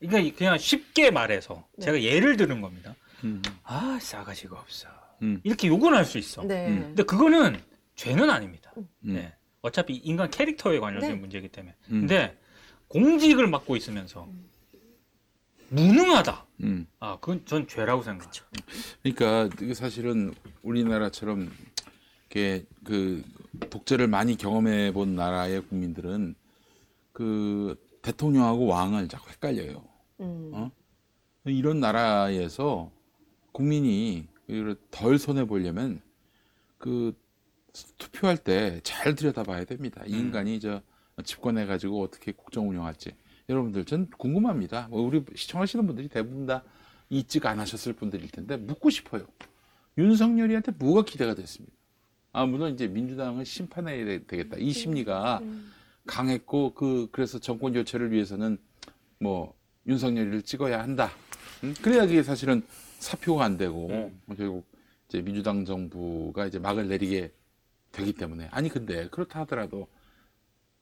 그러니까 그냥 쉽게 말해서 네. 제가 예를 드는 겁니다. 음, 아 싸가지가 없어. 음, 이렇게 욕은 할 수 있어. 네. 음. 근데 그거는 죄는 아닙니다. 음. 네. 어차피 인간 캐릭터에 관련된 네. 문제이기 때문에. 음. 근데 공직을 맡고 있으면서 무능하다. 음. 아, 그건 전 죄라고 생각해요. 그러니까 이게 사실은 우리나라처럼 이렇게 그 독재를 많이 경험해 본 나라의 국민들은 그 대통령하고 왕을 자꾸 헷갈려요. 음. 어? 이런 나라에서 국민이 덜 손해 보려면 그 투표할 때 잘 들여다봐야 됩니다. 이 음. 인간이 저 집권해 가지고 어떻게 국정 운영할지 여러분들 전 궁금합니다. 뭐 우리 시청하시는 분들이 대부분 다 이직 안 하셨을 분들일 텐데 묻고 싶어요. 윤석열이한테 뭐가 기대가 됐습니까? 아 물론 이제 민주당을 심판해야 되- 되겠다. 이 심리가 음. 강했고 그 그래서 정권 교체를 위해서는 뭐 윤석열이를 찍어야 한다. 음? 그래야 그게 사실은 사표가 안 되고 음. 결국 이제 민주당 정부가 이제 막을 내리게 되기 때문에 아니 근데 그렇다 하더라도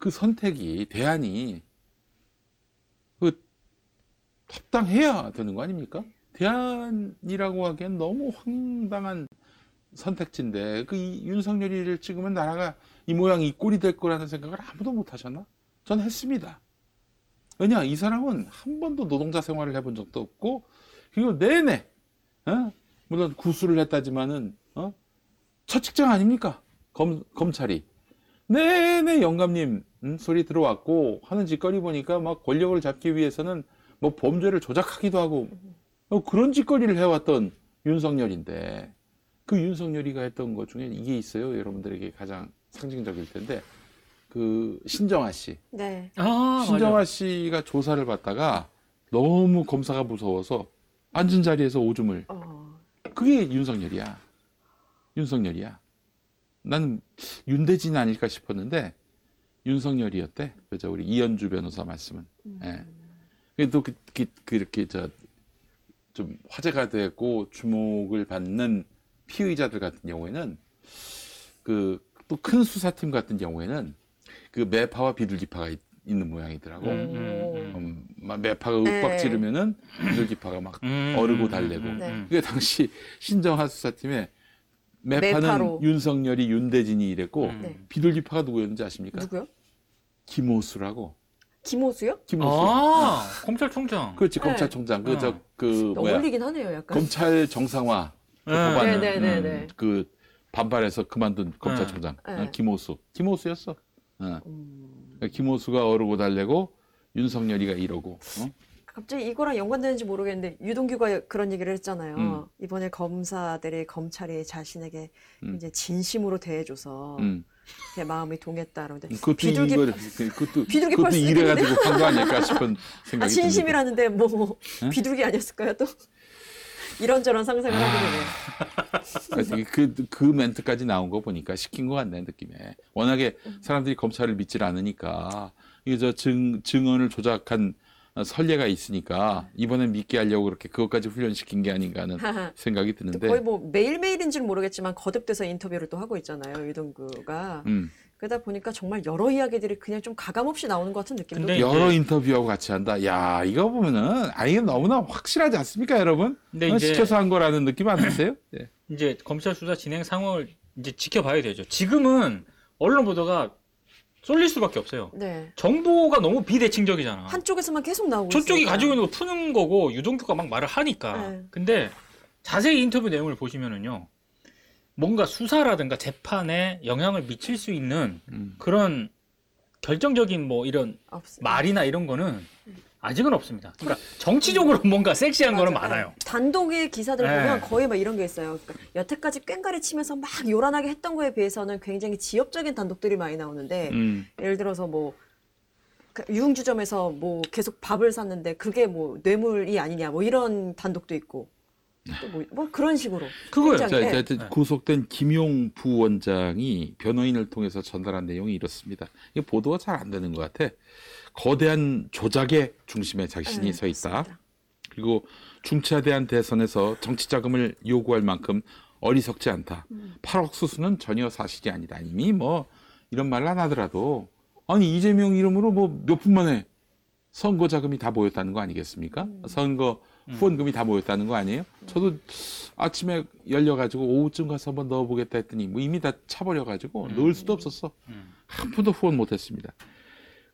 그 선택이 대안이 그 합당해야 되는 거 아닙니까? 대안이라고 하기엔 너무 황당한 선택지인데 그이 윤석열이를 찍으면 나라가 이 모양 이 꼴이 될 거라는 생각을 아무도 못 하셨나? 전 했습니다. 왜냐 이 사람은 한 번도 노동자 생활을 해본 적도 없고 그리고 내내 어? 물론 구수를 했다지만은 어? 첫 직장 아닙니까? 검, 검찰이 내내 영감님 음, 소리 들어왔고 하는 짓거리 보니까 막 권력을 잡기 위해서는 뭐 범죄를 조작하기도 하고 어, 그런 짓거리를 해왔던 윤석열인데 그 윤석열이가 했던 것 중에 이게 있어요. 여러분들에게 가장 상징적일 텐데 그 신정아 씨 네. 아, 신정아 맞아. 씨가 조사를 받다가 너무 검사가 무서워서 앉은 자리에서 오줌을 어. 그게 윤석열이야. 윤석열이야. 나는 윤대진 아닐까 싶었는데 윤석열이었대. 그죠 우리 이현주 변호사 말씀은. 예. 그게 또 그, 그, 그렇게 저 좀 화제가 되고 주목을 받는 피의자들 같은 경우에는 그 또 큰 수사팀 같은 경우에는 그 매파와 비둘기파가 있, 는 모양이더라고. 음, 음, 음. 음, 막 매파가 네. 윽박 지르면은 비둘기파가 막 음, 어르고 음, 달래고. 음, 네. 음. 그게 당시 신정하 수사팀에 매파는 매파로. 윤석열이 윤대진이 이랬고 음. 네. 비둘기파가 누구였는지 아십니까? 누구요? 김호수라고. 김호수요? 김호수. 아, 검찰총장. 그렇지 네. 검찰총장. 그 어. 저그 뭐야 어울리긴 하네요, 약간. 검찰 정상화 그 네. 법안을 네, 네, 네, 음, 네. 그 반발해서 그만둔 검찰총장 네. 어, 김호수. 김호수였어. 어. 음. 김호수가 어르고 달래고 윤석열이가 이러고. 어? 갑자기 이거랑 연관되는지 모르겠는데 유동규가 그런 얘기를 했잖아요. 음. 이번에 검사들이 검찰이 자신에게 음. 이제 진심으로 대해줘서 음. 제 마음이 동했다. 그런데 그것도 비둘기 이걸 그것도 비둘기 그것도 이래가지고 한거 아닐까 싶은 아, *laughs* 생각이 듭니다. 진심이라는데 뭐 네? 비둘기 아니었을까요 또? 이런저런 상상을 하게 되네요. 아니, 그, 그 멘트까지 나온 거 보니까 시킨 것 같네, 느낌에. 워낙에 사람들이 검찰을 믿질 않으니까, 이게 저 증, 증언을 조작한 어, 선례가 있으니까, 이번엔 믿게 하려고 그렇게 그것까지 훈련시킨 게 아닌가 하는 생각이 또 드는데, 거의 뭐 매일매일인지는 모르겠지만 거듭돼서 인터뷰를 또 하고 있잖아요. 유동규가. 음, 그러다 보니까 정말 여러 이야기들이 그냥 좀 가감없이 나오는 것 같은 느낌도 근데 들어요. 여러 인터뷰하고 같이 한다. 야, 이거 보면은, 아, 이게 너무나 확실하지 않습니까, 여러분? 근데 어, 이제 시켜서 한 거라는 느낌 안 드세요? *clears throat* 예. 이제 검찰 수사 진행 상황을 이제 지켜봐야 되죠. 지금은 언론 보도가 쏠릴 수밖에 없어요. 네. 정보가 너무 비대칭적이잖아. 한쪽에서만 계속 나오고 저쪽이 있으니까. 가지고 있는 거 푸는 거고 유동규가 막 말을 하니까. 네. 근데 자세히 인터뷰 내용을 보시면은요. 뭔가 수사라든가 재판에 영향을 미칠 수 있는 음. 그런 결정적인 뭐 이런 없어요. 말이나 이런 거는 아직은 없습니다. 그러니까 정치적으로 *laughs* 뭔가 섹시한 거는. 많아요. 네. 단독의 기사들 네. 보면 거의 막 이런 게 있어요. 그러니까 여태까지 꽹가리 치면서 막 요란하게 했던 거에 비해서는 굉장히 지엽적인 단독들이 많이 나오는데 음. 예를 들어서 뭐그 유흥주점에서 뭐 계속 밥을 샀는데 그게 뭐 뇌물이 아니냐 뭐 이런 단독도 있고 또뭐뭐 그런 식으로 그거예요. 자, 이제 네. 구속된 김용 부원장이 변호인을 통해서 전달한 내용이 이렇습니다. 이게 보도가 잘 안 되는 것 같아. 거대한 조작의 중심에 자신이 네, 서 있다. 그렇습니다. 그리고 중차 대한 대선에서 정치 자금을 요구할 만큼 어리석지 않다. 음. 8억 수수는 전혀 사실이 아니다. 이미 뭐 이런 말안 하더라도 아니 이재명 이름으로 뭐 몇 분 만에 선거 자금이 다 모였다는 거 아니겠습니까? 음. 선거 후원금이 다 모였다는 거 아니에요? 저도 아침에 열려가지고 오후쯤 가서 한번 넣어보겠다 했더니 뭐 이미 다 차버려가지고 넣을 수도 없었어. 음. 한 푼도 후원 못했습니다.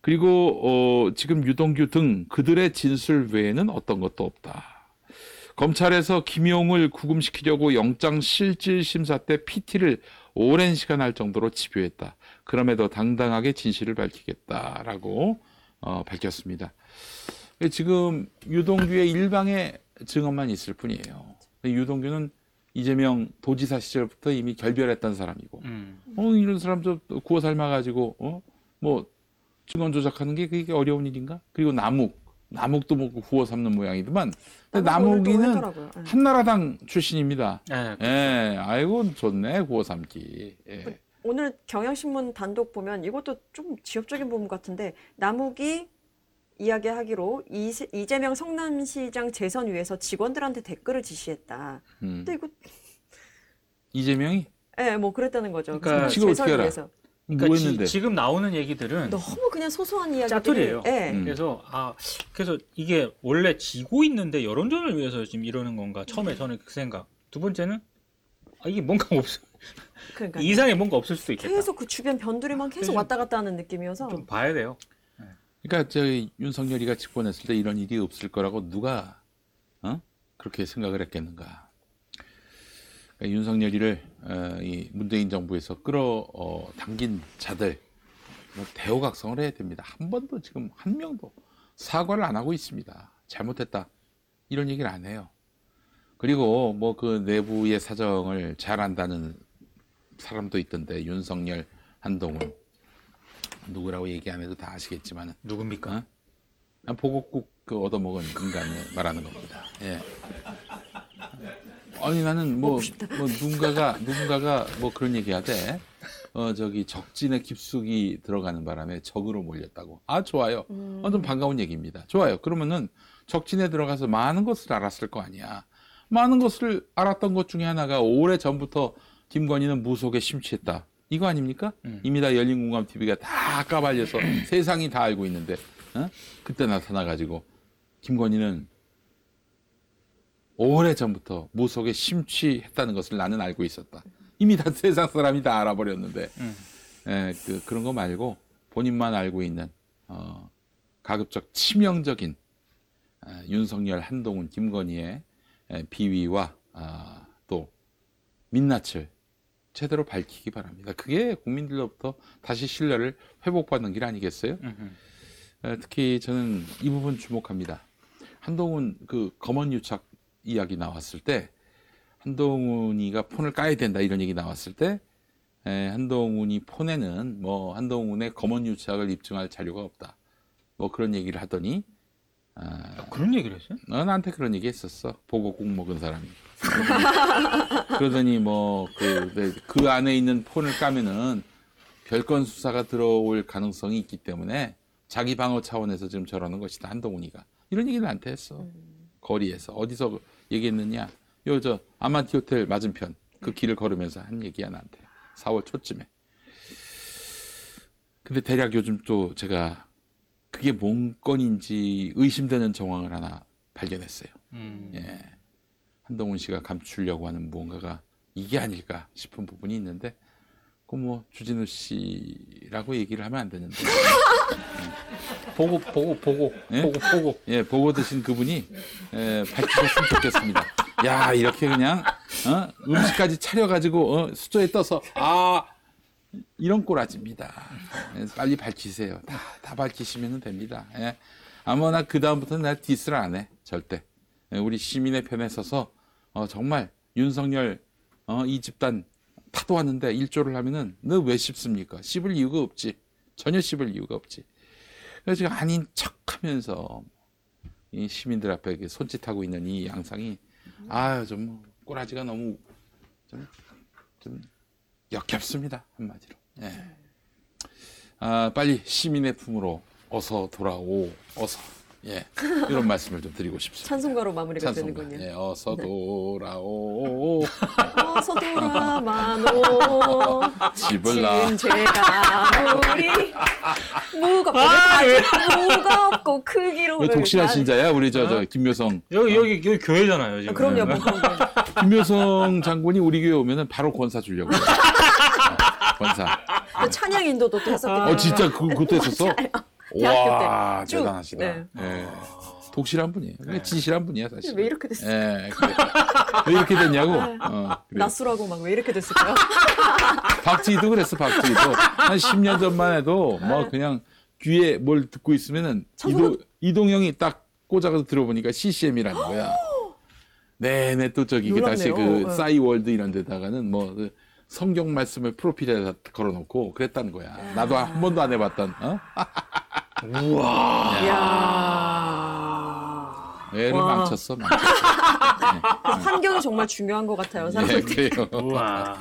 그리고 어, 지금 유동규 등 그들의 진술 외에는 어떤 것도 없다. 검찰에서 김용을 구금시키려고 영장 실질 심사 때 PT를 오랜 시간 할 정도로 집요했다. 그럼에도 당당하게 진실을 밝히겠다라고 어, 밝혔습니다. 지금 유동규의 일방의 증언만 있을 뿐이에요. 유동규는 이재명 도지사 시절부터 이미 결별했던 사람이고 음. 어, 이런 사람 좀 구워 삶아가지고, 어? 뭐, 증언 조작하는 게 그게 어려운 일인가? 그리고 남욱. 남욱도 뭐 구워 삶는 모양이더만. 근데 남욱이는. 예. 한나라당 출신입니다. 예. 예, 아이고, 좋네, 구워 삶기. 예. 오늘 경향신문 단독 보면 이것도 좀 지엽적인 부분 같은데 남욱이 이야기하기로 이, 이재명 성남시장 재선 위해서 직원들한테 댓글을 지시했다. 음. 근데 이거 이재명이 예, 뭐 그랬다는 거죠. 그러니까 그 지금 재선 어떻게 알아? 위해서. 그러니까 뭐 지, 했는데? 지 금 나오는 얘기들은 너무 그냥 소소한 이야기들이 짜투리예요. 예. 음. 그래서 아 그래서 이게 원래 지고 있는데 여론전을 위해서 지금 이러는 건가? 처음에 저는 그 생각. 두 번째는 아 이게 뭔가 *laughs* 없어. 그러니까 이상의 뭔가 없을 수도 있겠다. 계속 그 주변 변두리만 계속 좀- 왔다 갔다 하는 느낌이어서 좀 봐야 돼요. 그러니까 저희 윤석열이가 집권했을 때 이런 일이 없을 거라고 누가 어? 그렇게 생각을 했겠는가? 그러니까 윤석열이를 어, 이 문재인 정부에서 끌어 어, 당긴 자들 뭐 대우각성을 해야 됩니다. 한 번도 지금 한 명도 사과를 안 하고 있습니다. 잘못했다 이런 얘기를 안 해요. 그리고 뭐 그 내부의 사정을 잘 안다는 사람도 있던데 윤석열, 한동훈 누구라고 얘기 안 해도 다 아시겠지만은 누굽니까? 어? 보고국 그 얻어먹은 인간을 말하는 겁니다. 예. 아니 나는 뭐, 뭐 누군가가 누군가가 뭐 그런 얘기하대. 어 저기 적진에 깊숙이 들어가는 바람에 적으로 몰렸다고. 아 좋아요. 음. 어, 좀 반가운 얘기입니다. 좋아요. 그러면은 적진에 들어가서 많은 것을 알았을 거 아니야. 많은 것을 알았던 것 중에 하나가 오래 전부터 김건희는 무속에 심취했다. 이거 아닙니까? 음. 이미 다 열린 공감 TV가 다 까발려서 *clears throat* 세상이 다 알고 있는데 어? 그때 나타나 가지고 김건희는 오래 전부터 무속에 심취했다는 것을 나는 알고 있었다. 이미 다 *laughs* 세상 사람이 다 알아버렸는데 음. 예, 그, 그런 거 말고 본인만 알고 있는 어, 가급적 치명적인 아, 윤석열, 한동훈, 김건희의 에, 비위와 아, 또 민낯을 제대로 밝히기 바랍니다. 그게 국민들로부터 다시 신뢰를 회복받는 길 아니겠어요? 음, 에, 특히 저는 이 부분 주목합니다. 한동훈 그 검언 유착 이야기 나왔을 때 한동훈이가 폰을 까야 된다 이런 얘기 나왔을 때 에, 한동훈이 폰에는 뭐 한동훈의 검언 유착을 입증할 자료가 없다. 뭐 그런 얘기를 하더니 아, 그런 얘기를 했어요? 너 나한테 그런 얘기 했었어. 보고 국 먹은 사람이. *laughs* 그러더니 뭐, 그, 네, 그 안에 있는 폰을 까면은 별건 수사가 들어올 가능성이 있기 때문에 자기 방어 차원에서 지금 저러는 것이다. 한동훈이가. 이런 얘기를 나한테 했어. 거리에서. 어디서 얘기했느냐. 요, 저, 아마티 호텔 맞은편. 그 길을 걸으면서 한 얘기야, 나한테. 4월 초쯤에. 근데 대략 요즘 또 제가 그게 뭔 건인지 의심되는 정황을 하나 발견했어요. 음. 예. 한동훈 씨가 감추려고 하는 무언가가 이게 아닐까 싶은 부분이 있는데, 그 뭐, 주진우 씨라고 얘기를 하면 안 되는데, 보고 보고 보고 예? 보고 보고 예, 보고 드신 그분이, 예, 밝히셨으면 좋겠습니다. 야, 이렇게 그냥, 어? 음식까지 차려가지고, 어, 수조에 떠서, 아, 이런 꼬라지입니다. 예, 빨리 밝히세요. 다, 다 밝히시면 됩니다. 예. 아마 나그 다음부터는 나 디스를 안 해. 절대. 예, 우리 시민의 편에 서서 어, 정말 윤석열 어, 이 집단 파도하는데 일조를 하면은 너 왜 씹습니까? 씹을 이유가 없지. 전혀 씹을 이유가 없지. 그래서 아닌 척하면서 이 시민들 앞에 손짓하고 있는 이 양상이 아유 좀 꼬라지가 너무 좀, 좀 역겹습니다 한마디로. 예. 아 빨리 시민의 품으로 어서 돌아오 어서 예 이런 말씀을 좀 드리고 싶습니다. 찬송가로 마무리가 찬송가. 되는군요. 예, 어서 돌아오 어서 돌아마노 집을 나. 죄가 우리 무겁고 아, 왜? 무겁고 크기로 왜 독실한 신자야 우리 저 저 김묘성 여기 여기 여기 교회잖아요 지금. 그럼요 뭐 그런 거. 김묘성 장군이 우리 교회 오면은 바로 권사 주려고. 그래요. 권사. 또 찬양 인도도 또 때문에 어 진짜 그 그것도 했었어? 대학교 와때 쭉. 대단하시다. 네. 예. 독실한 분이에요. 그러니까 진실한 분이야 사실. 왜 이렇게 됐어? 예, 그래. 왜 이렇게 됐냐고. 어, 그래. 낯설하고 막 왜 이렇게 됐을까요? *laughs* 박지희도 그랬어. 박지희도 한 10년 전만 해도 뭐 그냥 귀에 뭘 듣고 있으면은 이도, 이동형이 딱 꽂아서 들어보니까 CCM이라는 거야. *gasps* 네네 또 저기 그 다시 그. 네. 싸이월드 이런 데다가는 뭐그 성경 말씀을 프로필에다 걸어놓고 그랬다는 거야. 나도 한 번도 안 해봤던. 어? 우와. 이야. 애를 와. 망쳤어. 망쳤어. *laughs* 환경이 정말 중요한 것 같아요. 예, 사람들. 그래요. 우와.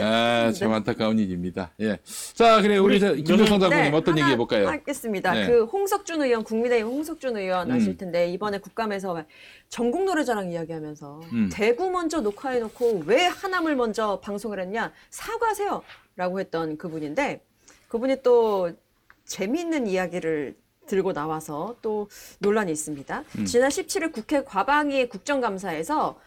아, 참 안타까운 일입니다. 예. 자, 그래 우리, 우리 저 김효성 장군님 어떤 네, 하나 얘기 해볼까요? 하겠습니다. 네. 그 홍석준 의원, 국민의힘 홍석준 의원 음. 아실 텐데 이번에 국감에서 전국 노래자랑 이야기하면서 음. 대구 먼저 녹화해놓고 왜 하남을 먼저 방송을 했냐 사과하세요라고 했던 그분인데 그분이 또 재미있는 이야기를 들고 나와서 또 논란이 있습니다. 음. 지난 17일 국회 과방위 국정감사에서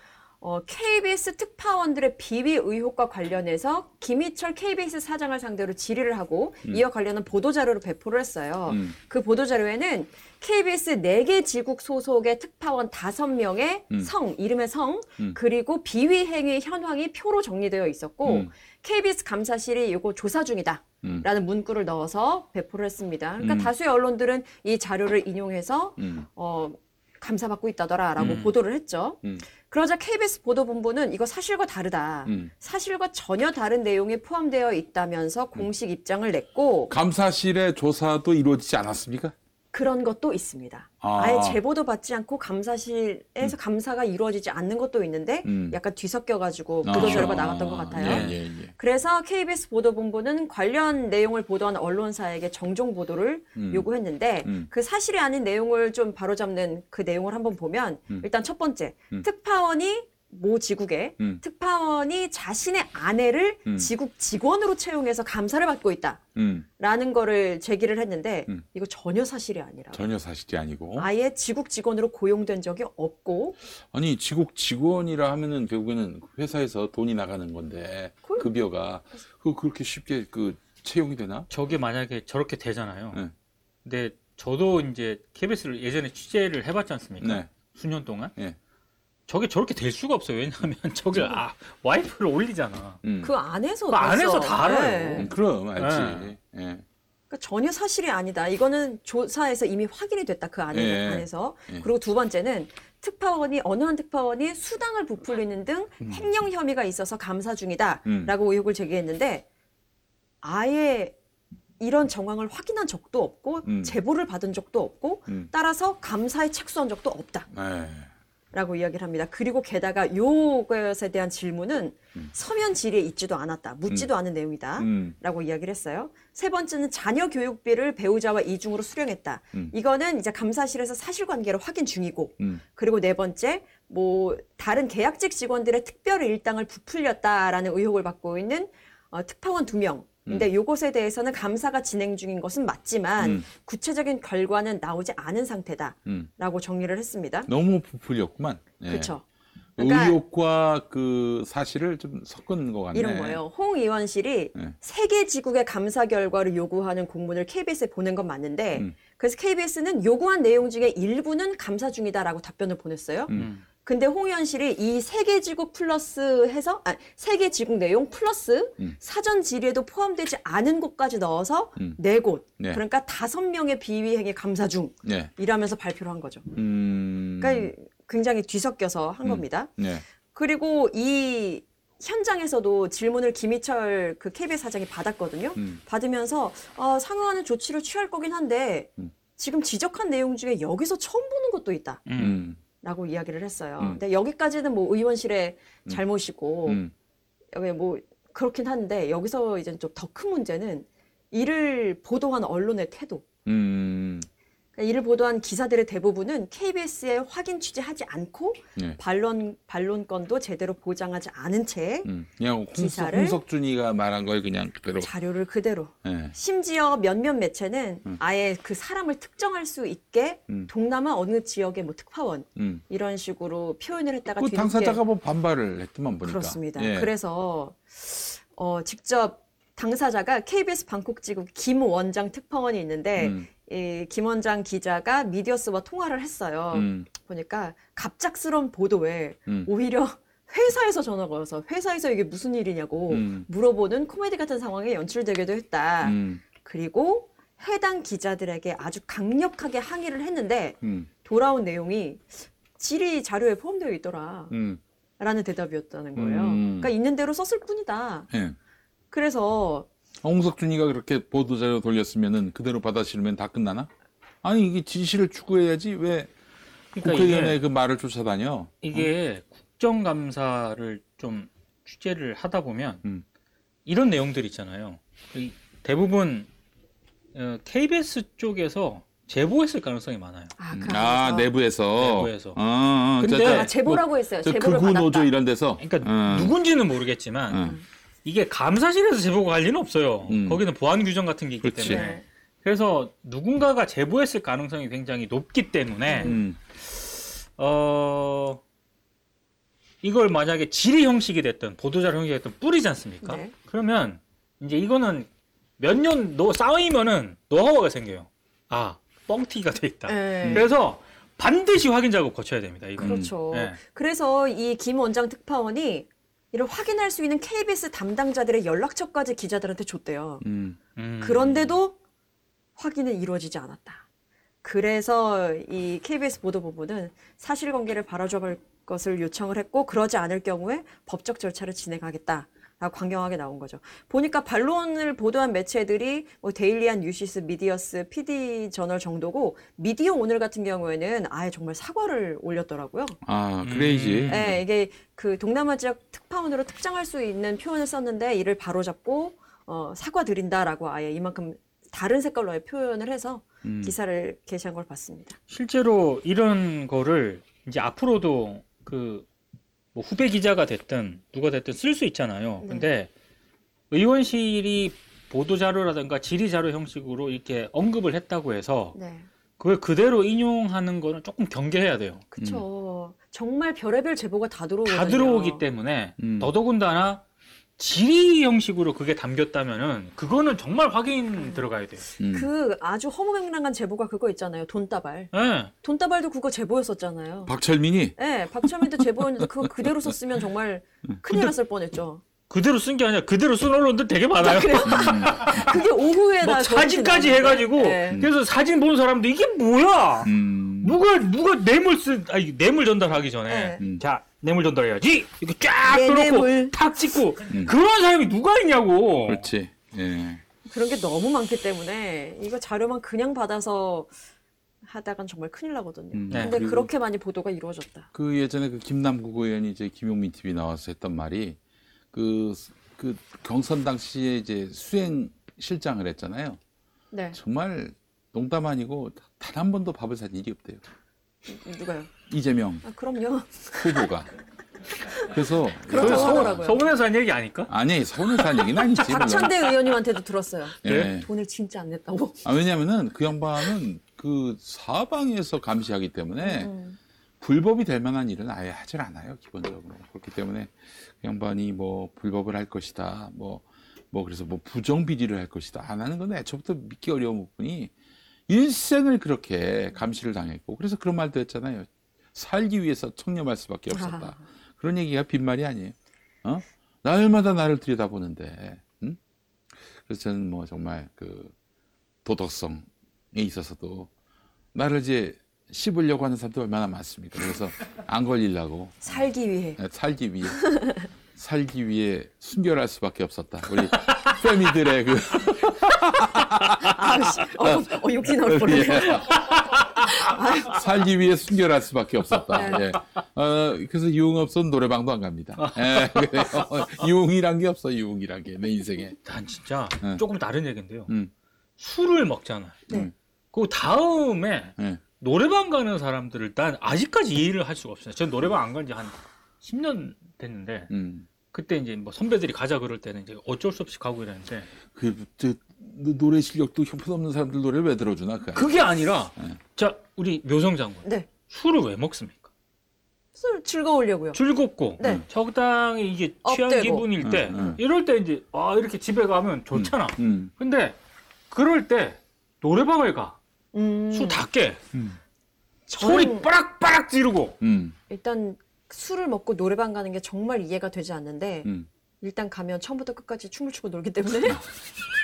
어, KBS 특파원들의 비위 의혹과 관련해서 김희철 KBS 사장을 상대로 질의를 하고 이와 관련한 보도자료를 배포를 했어요. 음. 그 보도자료에는 KBS 4개 지국 소속의 특파원 5명의 음. 성, 이름의 성, 음. 그리고 비위 행위 현황이 표로 정리되어 있었고 음. KBS 감사실이 이거 조사 중이다. 음. 라는 문구를 넣어서 배포를 했습니다. 그러니까 음. 다수의 언론들은 이 자료를 인용해서 음. 어, 감사받고 있다더라라고 음. 보도를 했죠. 음. 그러자 KBS 보도본부는 이거 사실과 다르다. 음. 사실과 전혀 다른 내용이 포함되어 있다면서 공식 입장을 냈고 감사실의 조사도 이루어지지 않았습니까? 그런 것도 있습니다. 아. 아. 예 제보도 받지 않고 감사실에서 감사가 이루어지지 않는 것도 있는데 음. 약간 뒤섞여가지고 아. 보도 자료가 나갔던 것 같아요. 예, 예, 예. 그래서 KBS 보도본부는 관련 내용을 보도한 언론사에게 정정 보도를 음. 요구했는데 음. 그 사실이 아닌 내용을 좀 바로잡는 그 내용을 한번 보면 음. 일단 첫 번째 음. 특파원이 모 지국에 음. 특파원이 자신의 아내를 음. 지국 직원으로 채용해서 감사를 받고 있다라는 음. 거를 제기를 했는데 음. 이거 전혀 사실이 아니라 전혀 사실이 아니고. 아예 지국 직원으로 고용된 적이 없고 아니, 지국 직원이라 하면은 결국에는 회사에서 돈이 나가는 건데 그걸- 급여가 그 그렇게 쉽게 그 채용이 되나? 저게 만약에 저렇게 되잖아요. 네. 근데 저도 이제 KBS를 예전에 취재를 해봤지 않습니까? 네. 수년 동안. 예. 저게 저렇게 될 수가 없어요. 왜냐하면 *laughs* 저게 아, 와이프를 올리잖아. 음. 그 안에서 그 안에서. 다 알아요. 네. 음, 그럼 알지. 네. 예. 그러니까 전혀 사실이 아니다. 이거는 조사에서 이미 확인이 됐다. 그 안에, 예. 안에서. 예. 그리고 두 번째는 특파원이 어느 한 특파원이 수당을 부풀리는 등 횡령 혐의가 있어서 감사 중이다라고 음. 의혹을 제기했는데 아예 이런 정황을 확인한 적도 없고 음. 제보를 받은 적도 없고 음. 따라서 감사에 착수한 적도 없다. 네. 라고 이야기를 합니다. 그리고 게다가 요것에 대한 질문은 서면 질의에 있지도 않았다. 묻지도 않은 내용이다. 음. 라고 이야기를 했어요. 세 번째는 자녀 교육비를 배우자와 이중으로 수령했다. 음. 이거는 이제 감사실에서 사실관계를 확인 중이고, 음. 그리고 네 번째, 뭐 다른 계약직 직원들의 특별 일당을 부풀렸다라는 의혹을 받고 있는 어, 특파원 두 명. 근데 요것에 대해서는 감사가 진행 중인 것은 맞지만 음. 구체적인 결과는 나오지 않은 상태다라고 음. 정리를 했습니다. 너무 부풀렸구만. 예. 그렇죠. 그러니까 의혹과 그 사실을 좀 섞은 것 같네. 이런 거예요. 홍 의원실이 네. 세계 지국의 감사 결과를 요구하는 공문을 KBS에 보낸 건 맞는데 음. 그래서 KBS는 요구한 내용 중에 일부는 감사 중이다라고 답변을 보냈어요. 음. 근데 홍현실이 이 세계지국 플러스 해서 아 세계지국 내용 플러스 음. 사전 질의에도 포함되지 않은 곳까지 넣어서 음. 네 곳. 네. 그러니까 다섯 명의 비위 행위 감사 네. 중이라면서 발표를 한 거죠. 음. 그러니까 굉장히 뒤섞여서 한 음. 겁니다. 네. 그리고 이 현장에서도 질문을 김희철 그 KBS 사장이 받았거든요. 음. 받으면서 어, 상응하는 조치를 취할 거긴 한데 음. 지금 지적한 내용 중에 여기서 처음 보는 것도 있다. 음. 음. 라고 이야기를 했어요. 음. 근데 여기까지는 뭐 의원실의 잘못이고 음. 여기 뭐 그렇긴 한데 여기서 이제 좀 더 큰 문제는 이를 보도한 언론의 태도. 이를 보도한 기사들의 대부분은 KBS에 확인 취재하지 않고 네. 반론 반론권도 제대로 보장하지 않은 채 음. 그냥 홍석, 기사를- 홍석 준이가 말한 걸 그냥 그대로. 자료를 그대로 네. 심지어 몇몇 매체는 음. 아예 그 사람을 특정할 수 있게 음. 동남아 어느 지역의 뭐 특파원 음. 이런 식으로 표현을 했다가 그 당사자가 뭐 반발을 했더만 보니까. 그렇습니다. 예. 그래서 어, 직접 당사자가 KBS 방콕 지국 김 원장 특파원이 있는데 음. 이김 원장 기자가 미디어스와 통화를 했어요. 음. 보니까 갑작스러운 보도에 음. 오히려 회사에서 전화가 와서 회사에서 이게 무슨 일이냐고 음. 물어보는 코미디 같은 상황에 연출되기도 했다. 음. 그리고 해당 기자들에게 아주 강력하게 항의를 했는데 음. 돌아온 내용이 질의 자료에 포함되어 있더라. 음. 라는 대답이었다는 거예요. 음. 그러니까 있는 대로 썼을 뿐이다. 예. 그래서 홍석준이가 그렇게 보도자료 돌렸으면은 그대로 받아들이면 다 끝나나? 아니 이게 진실을 추구해야지 왜 그러니까 국회의원의 그 말을 쫓아다녀? 이게 국정감사를 좀 취재를 하다 보면 음. 이런 내용들 있잖아요. 이 대부분 어, KBS 쪽에서 제보했을 가능성이 많아요. 아, 음. 그 아. 내부에서. 내부에서. 아, 아, 근데- 저, 저, 아, 제보라고 했어요. 저 제보를 극우 받았다. 노조 이런 데서. 그러니까 음. 누군지는 모르겠지만 음. 이게 감사실에서 제보가 갈 리는 없어요. 음. 거기는 보안 규정 같은 게 있기 그렇지. 때문에. 네. 그래서 누군가가 제보했을 가능성이 굉장히 높기 때문에 음. 어 이걸 만약에 질의 형식이 됐든 보도자료 형식이 됐든 뿌리지 않습니까? 네. 그러면 이제 이거는 몇년너 쌓이면은 노하우가 생겨요. 아 뻥튀기가 돼 있다. 네. 그래서 반드시 확인 작업 거쳐야 됩니다. 이거. 그렇죠. 네. 그래서 이 김 원장 특파원이 이를 확인할 수 있는 KBS 담당자들의 연락처까지 기자들한테 줬대요. 음. 음. 그런데도 확인은 이루어지지 않았다. 그래서 이 KBS 보도본부는 사실관계를 바로잡을 것을 요청을 했고 그러지 않을 경우에 법적 절차를 진행하겠다. 라고 강경하게 나온 거죠. 보니까 반론을 보도한 매체들이 뭐 데일리안 뉴시스, 미디어스, PD 저널 정도고 미디어 오늘 같은 경우에는 아예 정말 사과를 올렸더라고요. 아 그래야지. 음. 네, 이게 그 동남아 지역 특파원으로 특정할 수 있는 표현을 썼는데 이를 바로잡고 어, 사과드린다라고 아예 이만큼 다른 색깔로의 표현을 해서 음. 기사를 게시한 걸 봤습니다. 실제로 이런 거를 이제 앞으로도 그 뭐 후배 기자가 됐든 누가 됐든 쓸 수 있잖아요. 네. 근데 의원실이 보도 자료라든가 질의 자료 형식으로 이렇게 언급을 했다고 해서 네, 그걸 그대로 인용하는 거는 조금 경계해야 돼요. 그렇죠. 정말 별의별 제보가 다 들어오거든요. 다 들어오기 때문에 음. 더더군다나 질의 형식으로 그게 담겼다면은 그거는 정말 확인 들어가야 돼요. 음. 그 아주 허무맹랑한 제보가 그거 있잖아요. 돈다발. 예. 돈다발도 그거 제보였었잖아요. 박철민이 네, 박철민도 제보였는데 그거 그대로 썼으면 정말 큰일 났을 뻔했죠. 그대로 쓴 게 아니라 그대로 쓴 언론들 되게 많아요. *laughs* 그게 오후에 뭐다 사진까지 해가지고 네. 그래서 사진 본 사람도 이게 뭐야? 음. 누가 누가 뇌물 쓴 아니 뇌물 전달하기 전에 네. 음. 자 뇌물 전달해야지 이거 쫙내 써놓고 뇌물. 탁 찍고 음. 그런 사람이 누가 있냐고. 그렇지. 예. 그런 게 너무 많기 때문에 이거 자료만 그냥 받아서 하다간 정말 큰일 나거든요. 음. 네. 근데 그리고 그렇게 많이 보도가 이루어졌다. 그 예전에 그 김남국 의원이 이제 김용민 TV 나와서 했던 말이 그, 그 경선 당시에 이제 수행 실장을 했잖아요. 네. 정말 농담 아니고 단 한 번도 밥을 산 일이 없대요. 누가요? 이재명 아, 그럼요. 후보가. 그래서 그렇다고 서- 하더라고요. 서울에서 한 얘기 아닐까? 아니 서운해서 한 얘기는 아니지. 물론. 박찬대 의원님한테도 들었어요. 예. 돈을 진짜 안 냈다고. 아, 왜냐면은 그 양반은 그 사방에서 감시하기 때문에 음. 불법이 될 만한 일은 아예 하질 않아요, 기본적으로. 그렇기 때문에 그 양반이 뭐 불법을 할 것이다, 뭐, 뭐 그래서 뭐 부정비리를 할 것이다. 안 하는 건 애초부터 믿기 어려운 부분이 일생을 그렇게 감시를 당했고 그래서 그런 말도 했잖아요. 살기 위해서 청렴할 수밖에 없었다. 아. 그런 얘기가 빈말이 아니에요. 어? 날마다 나를 들여다보는데, 응? 그래서 저는 뭐 정말 그 도덕성에 있어서도 나를 이제 씹으려고 하는 사람도 얼마나 많습니까? 그래서 안 걸리려고 살기 위해. 네, 살기 위해 살기 위해 순결할 수밖에 없었다. 우리 페미들의 그 아, 씨. 어, 어, 욕이 나올 뻔했네. 예. *laughs* 살기 위해 순결할 수밖에 없었다. 네. 예. 어, 그래서 유흥 없으면 노래방도 안 갑니다. 예. *laughs* 유흥이란 게 없어, 유흥이란 게 내 인생에. 난 진짜 네. 조금 다른 얘기인데요. 음, 술을 먹잖아요. 네. 그 다음에 예. 노래방 가는 사람들을 난 아직까지 이해를 할 수가 없어요. 전 노래방 안 간 지 한 10년 됐는데 음. 그때 이제 뭐 선배들이 가자 그럴 때는 이제 어쩔 수 없이 가고 이랬는데 그, 저, 노- 노래 실력도 형편없는 사람들 노래를 왜 들어주나? 그 그게 아니라 네. 자 우리 묘성 장군 네. 술을 왜 먹습니까? 술 즐거우려고요. 즐겁고 네. 적당히 이게 취한 up되고. 기분일 때 응, 응. 이럴 때 이제 아 이렇게 집에 가면 좋잖아. 음, 근데 그럴 때 노래방을 가. 음, 술다 깨. 음, 저는 소리 빠락빠락 지르고. 음, 일단 술을 먹고 노래방 가는 게 정말 이해가 되지 않는데 음. 일단 가면 처음부터 끝까지 춤을 추고 놀기 때문에 *laughs*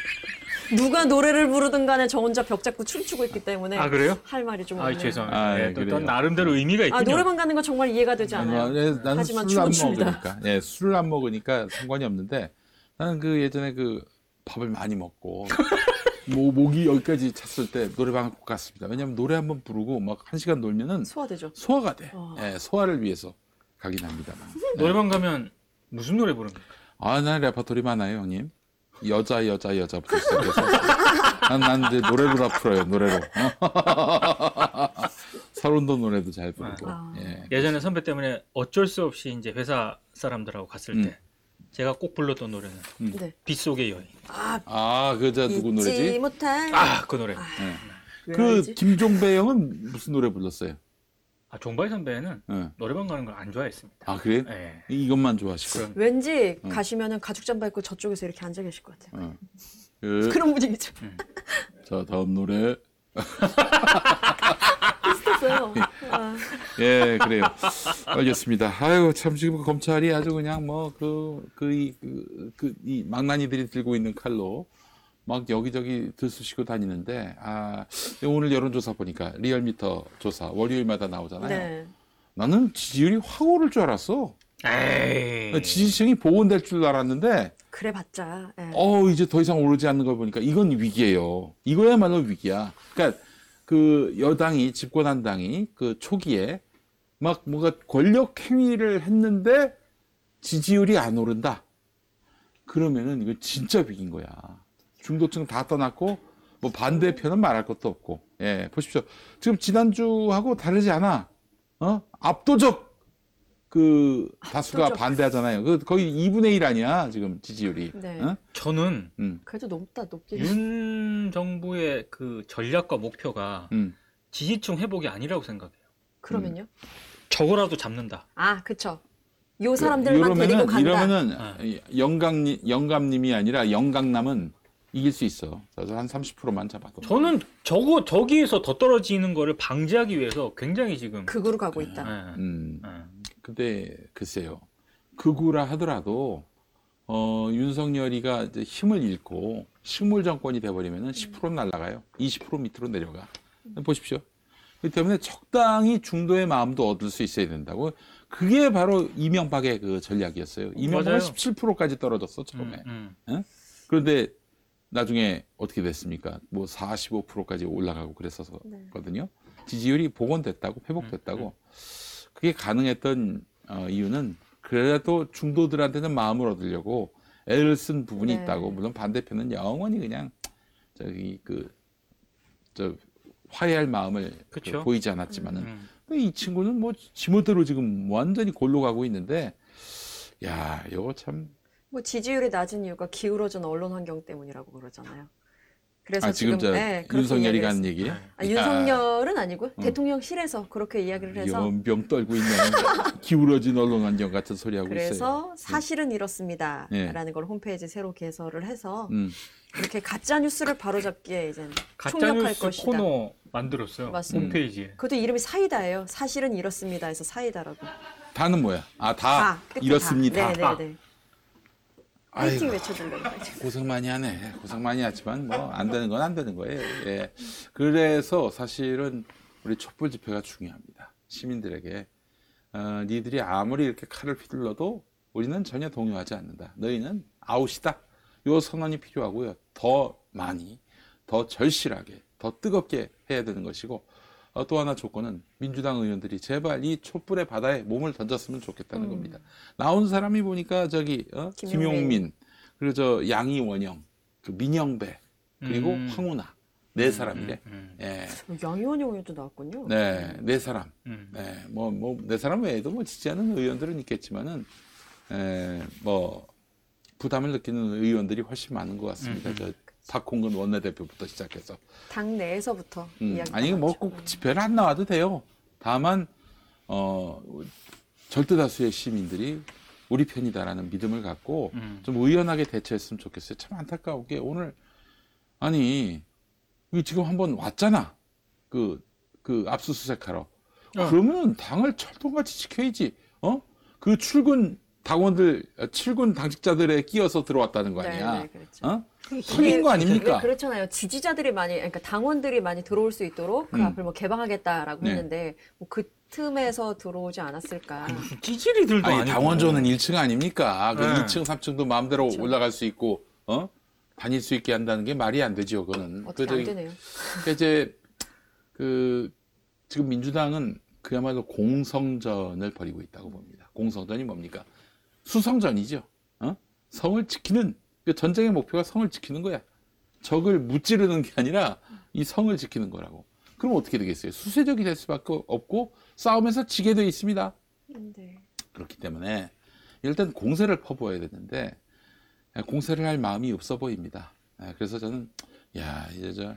누가 노래를 부르든 간에 저 혼자 벽 잡고 춤추고 있기 때문에 아 그래요? 할 말이 좀아 없네요. 죄송합니다. 아, 예, 예, 또, 또 그래요. 나름대로 의미가 있군요. 아, 노래방 가는 거 정말 이해가 되지 않아요. 아, 네, 나는 하지만 술을 안 춤은 춥니다. 먹으니까. 예, 술을 안 먹으니까 상관이 없는데 나는 그 예전에 그 밥을 많이 먹고 *laughs* 뭐 목이 여기까지 찼을 때 노래방을 꼭 갔습니다. 왜냐면 노래 한 번 부르고 막 한 시간 놀면은 소화되죠. 소화가 돼. 어. 예, 소화를 위해서 가긴 합니다만. 노래방 가면 무슨 노래 부릅니까? 아, 난 레퍼토리 많아요, 형님. 여자, 여자, 여자부터 시작해서. 난, 난 이제 노래로 다 풀어요, 노래로. 설운도 노래도 잘 부르고. 아. 예. 예전에 선배 때문에 어쩔 수 없이 이제 회사 사람들하고 갔을 음. 때 제가 꼭 불렀던 노래는 네. 빗속의 여인. 아, 아, 그, 저, 누구 노래지? 못할. 아그 노래. 예. 왜 그, 알지? 김종배 형은 무슨 노래 불렀어요? 아 종바이 선배는 예. 노래방 가는 걸 안 좋아했습니다. 아, 그래요? 예. 이것만 좋아하시고. 그럼 왠지 음. 가시면은 가죽 잠바 입고 저쪽에서 이렇게 앉아 계실 것 같아요. 어. *laughs* 그, 그런 분위기죠. 자, 다음 노래. *laughs* 비슷했어요. 아, 예, 그래요. 알겠습니다. 아유, 참 지금 검찰이 아주 그냥 뭐 그 그이 그, 그, 이 망나니들이 들고 있는 칼로 막 여기저기 들쑤시고 다니는데 아 오늘 여론조사 보니까 리얼미터 조사 월요일마다 나오잖아요. 네. 나는 지지율이 확 오를 줄 알았어. 에이. 지지층이 복원될 줄 알았는데 그래 봤자. 예. 어 이제 더 이상 오르지 않는 걸 보니까 이건 위기예요. 이거야말로 위기야. 그러니까 그 여당이 집권한 당이 그 초기에 막 뭔가 권력 행위를 했는데 지지율이 안 오른다. 그러면은 이거 진짜 위기인 거야. 중도층 다 떠났고 뭐 반대편은 말할 것도 없고. 예, 보십시오. 지금 지난주하고 다르지 않아. 어? 압도적 그 다수가 압도적. 반대하잖아요. 그 거의 2분의 1 아니야, 지금 지지율이. 네. 어? 저는 음. 그래도 높다 높게. 윤 정부의 그 전략과 목표가 음. 지지층 회복이 아니라고 생각해요. 그러면요? 저거라도 잡는다. 아, 그쵸. 요 사람들만 데리고 간다. 이러면은 영감 영감님이 아니라 영강남은 이길 수 있어. 그래서 한 30%만 잡아도. 저는 저거 저기에서 더 떨어지는 거를 방지하기 위해서 굉장히 지금 극으로 가고 있다. 예, 음. 예. 근데 글쎄요. 극우라 하더라도 어, 윤석열이가 이제 힘을 잃고 식물 정권이 돼버리면은 10% 날라가요. 20% 밑으로 내려가. 보십시오. 그렇기 때문에 적당히 중도의 마음도 얻을 수 있어야 된다고. 그게 바로 이명박의 그 전략이었어요. 이명박은 맞아요. 17%까지 떨어졌어 처음에. 음, 음. 그런데 나중에 어떻게 됐습니까? 뭐 45%까지 올라가고 그랬었거든요. 지지율이 복원됐다고 회복됐다고. 그게 가능했던 어, 이유는 그래도 중도들한테는 마음을 얻으려고 애를 쓴 부분이 네. 있다고. 물론 반대편은 영원히 그냥 저기 그저 화해할 마음을 그. 보이지 않았지만은 음. 이 친구는 뭐 지멋대로 지금 완전히 골로 가고 있는데 야, 이거 참 뭐 지지율이 낮은 이유가 기울어진 언론 환경 때문이라고 그러잖아요. 그래서 아, 지금 저 네, 윤석열이 했어요. 얘기예요? 아, 윤석열은 아니고 대통령실에서 그렇게 이야기를 해서 연병 떨고 있는 *laughs* 기울어진 언론 환경 같은 소리 하고 있어요. 그래서 사실은 이렇습니다라는 예. 걸 홈페이지 새로 개설을 해서 음. 이렇게 가짜 뉴스를 바로잡기에 이제 총력할 것이다. 코너 만들었어요. 맞습니다. 홈페이지에. 그것도 이름이 사이다예요. 사실은 이렇습니다. 해서 사이다라고. 다는 뭐야? 아, 다 끝에 이렇습니다. 다. 네네네. 아이고. 외쳐준다고. 고생 많이 하네. 고생 많이 하지만 뭐 안 되는 건 안 되는 거예요. 예. 그래서 사실은 우리 촛불 집회가 중요합니다. 시민들에게 어, 니들이 아무리 이렇게 칼을 휘둘러도 우리는 전혀 동요하지 않는다. 너희는 아웃이다. 요 선언이 필요하고요. 더 많이, 더 절실하게, 더 뜨겁게 해야 되는 것이고 어, 또 하나 조건은 민주당 의원들이 제발 이 촛불의 바다에 몸을 던졌으면 좋겠다는 겁니다. 나온 사람이 보니까 저기 어? 김용민. 김용민, 그리고 저 양이원영, 그 민영배, 그리고 음. 황운하 네 사람이래. 음, 예, 양희원 의원도 나왔군요. 네, 네 사람. 음. 네, 뭐, 뭐, 네 사람 외에도 뭐 지지하는 의원들은 있겠지만은, 에, 뭐, 부담을 느끼는 의원들이 훨씬 많은 것 같습니다. 음, 저, 박홍근 원내대표부터 시작해서. 당 내에서부터 음, 이야기. 아니, 뭐꼭 집회를 안 나와도 돼요. 다만, 어, 절대다수의 시민들이 우리 편이다라는 믿음을 갖고 음. 좀 의연하게 대처했으면 좋겠어요. 참 안타까우게 오늘, 아니, 지금 한번 왔잖아. 그, 그 압수수색하러. 어. 그러면 당을 철통같이 지켜야지. 어? 그 출근 당원들, 어, 출근 당직자들에 끼어서 들어왔다는 거 아니야. 네, 네, 그렇죠. 어? 털린 거 아닙니까? 왜 그렇잖아요. 지지자들이 많이, 그러니까 당원들이 많이 들어올 수 있도록 그 음. 앞을 뭐 개방하겠다라고 네. 했는데 뭐 그 틈에서 들어오지 않았을까. 무슨 찌질이들도 아니. 당원조는 1층 아닙니까? 그 네. 2층, 3층도 마음대로 그렇죠. 올라갈 수 있고, 어? 다닐 수 있게 한다는 게 말이 안 되죠, 그거는. 어떻게 그안 되네요. 그러니까 이제 그 지금 민주당은 그야말로 공성전을 벌이고 있다고 봅니다. 공성전이 뭡니까? 수성전이죠. 어? 성을 지키는 그 전쟁의 목표가 성을 지키는 거야. 적을 무찌르는 게 아니라 이 성을 지키는 거라고. 그럼 어떻게 되겠어요? 수세적이 될 수밖에 없고 싸움에서 지게 돼 있습니다. 네. 그렇기 때문에 일단 공세를 퍼부어야 되는데 예, 공세를 할 마음이 없어 보입니다. 예, 그래서 저는 야 이제 저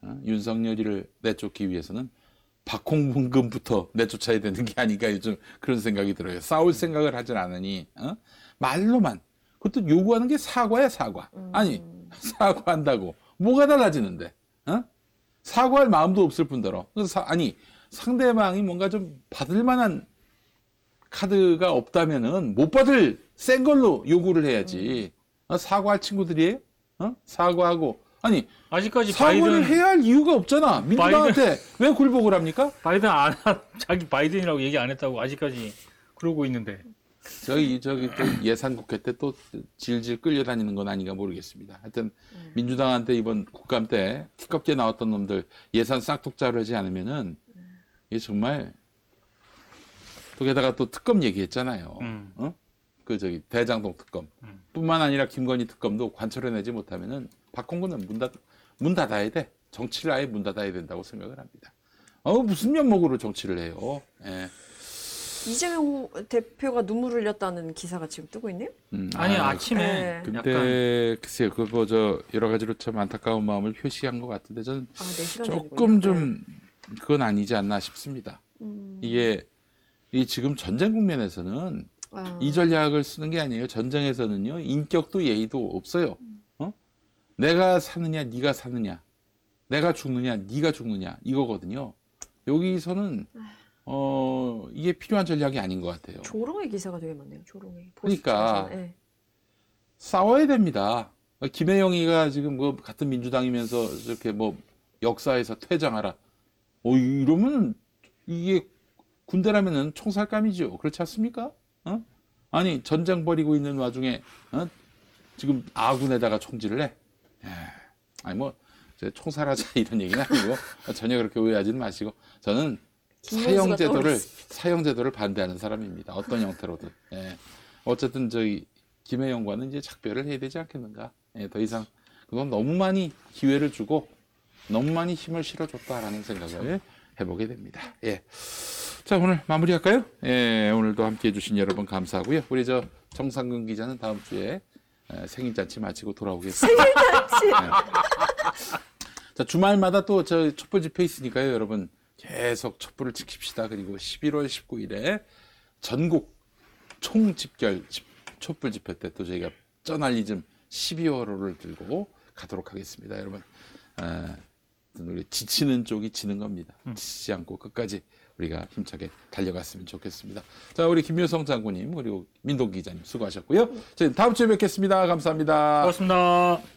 어, 윤석열이를 내쫓기 위해서는 박홍근부터 내쫓아야 되는 게 아닌가 요즘 그런 생각이 들어요. 싸울 생각을 하진 않으니 어? 말로만 그것도 요구하는 게 사과야 사과. 아니 *laughs* 사과한다고 뭐가 달라지는데? 어? 사과할 마음도 없을 뿐더러 그래서 사- 아니 상대방이 뭔가 좀 받을 만한 카드가 없다면은 못 받을 센 걸로 요구를 해야지. 어, 사과할 친구들이에요? 어? 사과하고 아니 아직까지 사과를 바이든 해야 할 이유가 없잖아. 민주당한테 *laughs* 왜 굴복을 합니까? 바이든 안 하- 자기 바이든이라고 얘기 안 했다고 아직까지 그러고 있는데. 저기 저기 또 예산 국회 때 또 질질 끌려다니는 건 아닌가 모르겠습니다. 하여튼 민주당한테 이번 국감 때 티껍게 나왔던 놈들 예산 싹둑 자르지 않으면은 이게 정말 또 게다가 또 특검 얘기했잖아요. 음. 어? 그 저기 대장동 특검 음. 뿐만 아니라 김건희 특검도 관철해내지 못하면은 박홍근은 문, 닫, 문 닫아야 돼. 정치를 아예 문 닫아야 된다고 생각을 합니다. 어 무슨 면목으로 정치를 해요? 예. 이재명 대표가 눈물 흘렸다는 기사가 지금 뜨고 있네요. 음, 아니 아, 아침에 네. 약간 근데 글쎄요, 그거 저 여러 가지로 참 안타까운 마음을 표시한 것 같은데 저는 아, 4시간 전이군요. 조금 좀 그건 아니지 않나 싶습니다. 음. 이게 이 지금 전쟁 국면에서는 아, 이 전략을 쓰는 게 아니에요. 전쟁에서는요 인격도 예의도 없어요. 어? 내가 사느냐, 네가 사느냐, 내가 죽느냐, 네가 죽느냐 이거거든요. 여기서는 어 이게 필요한 전략이 아닌 것 같아요. 조롱의 기사가 되게 많네요. 조롱의. 그러니까. 예. 싸워야 됩니다. 김혜영이가 지금 뭐 같은 민주당이면서 이렇게 뭐 역사에서 퇴장하라. 어, 이러면 이게 군대라면은 총살감이죠. 그렇지 않습니까? 어? 아니, 전쟁 벌이고 있는 와중에, 어? 지금 아군에다가 총질을 해? 에, 아니, 뭐, 총살하자 *laughs* 이런 얘기는 아니고, 전혀 그렇게 오해하지는 마시고, 저는 사형제도를. 사형제도를 반대하는 사람입니다. 어떤 형태로든. 예. 어쨌든 저희, 김혜영과는 이제 작별을 해야 되지 않겠는가. 예, 더 이상, 그건 너무 많이 기회를 주고, 너무 많이 힘을 실어줬다라는 생각을 해보게 됩니다. 예. 자, 오늘 마무리할까요? 예, 오늘도 함께 해 주신 여러분 감사하고요. 우리 저 정상근 기자는 다음 주에 에, 생일 잔치 마치고 돌아오겠습니다. 생일 잔치. 예. 자, 주말마다 또 저 촛불 집회 있으니까요, 여러분. 계속 촛불을 지킵시다. 그리고 11월 19일에 전국 총집결 집- 촛불 집회 때 또 저희가 저널리즘 12월호를 들고 가도록 하겠습니다. 여러분, 에, 우리 지치는 쪽이 지는 겁니다. 지치지 않고 끝까지 우리가 힘차게 달려갔으면 좋겠습니다. 자, 우리 김효성 장군님 그리고 민동 기자님 수고하셨고요. 저희 다음 주에 뵙겠습니다. 감사합니다. 고맙습니다.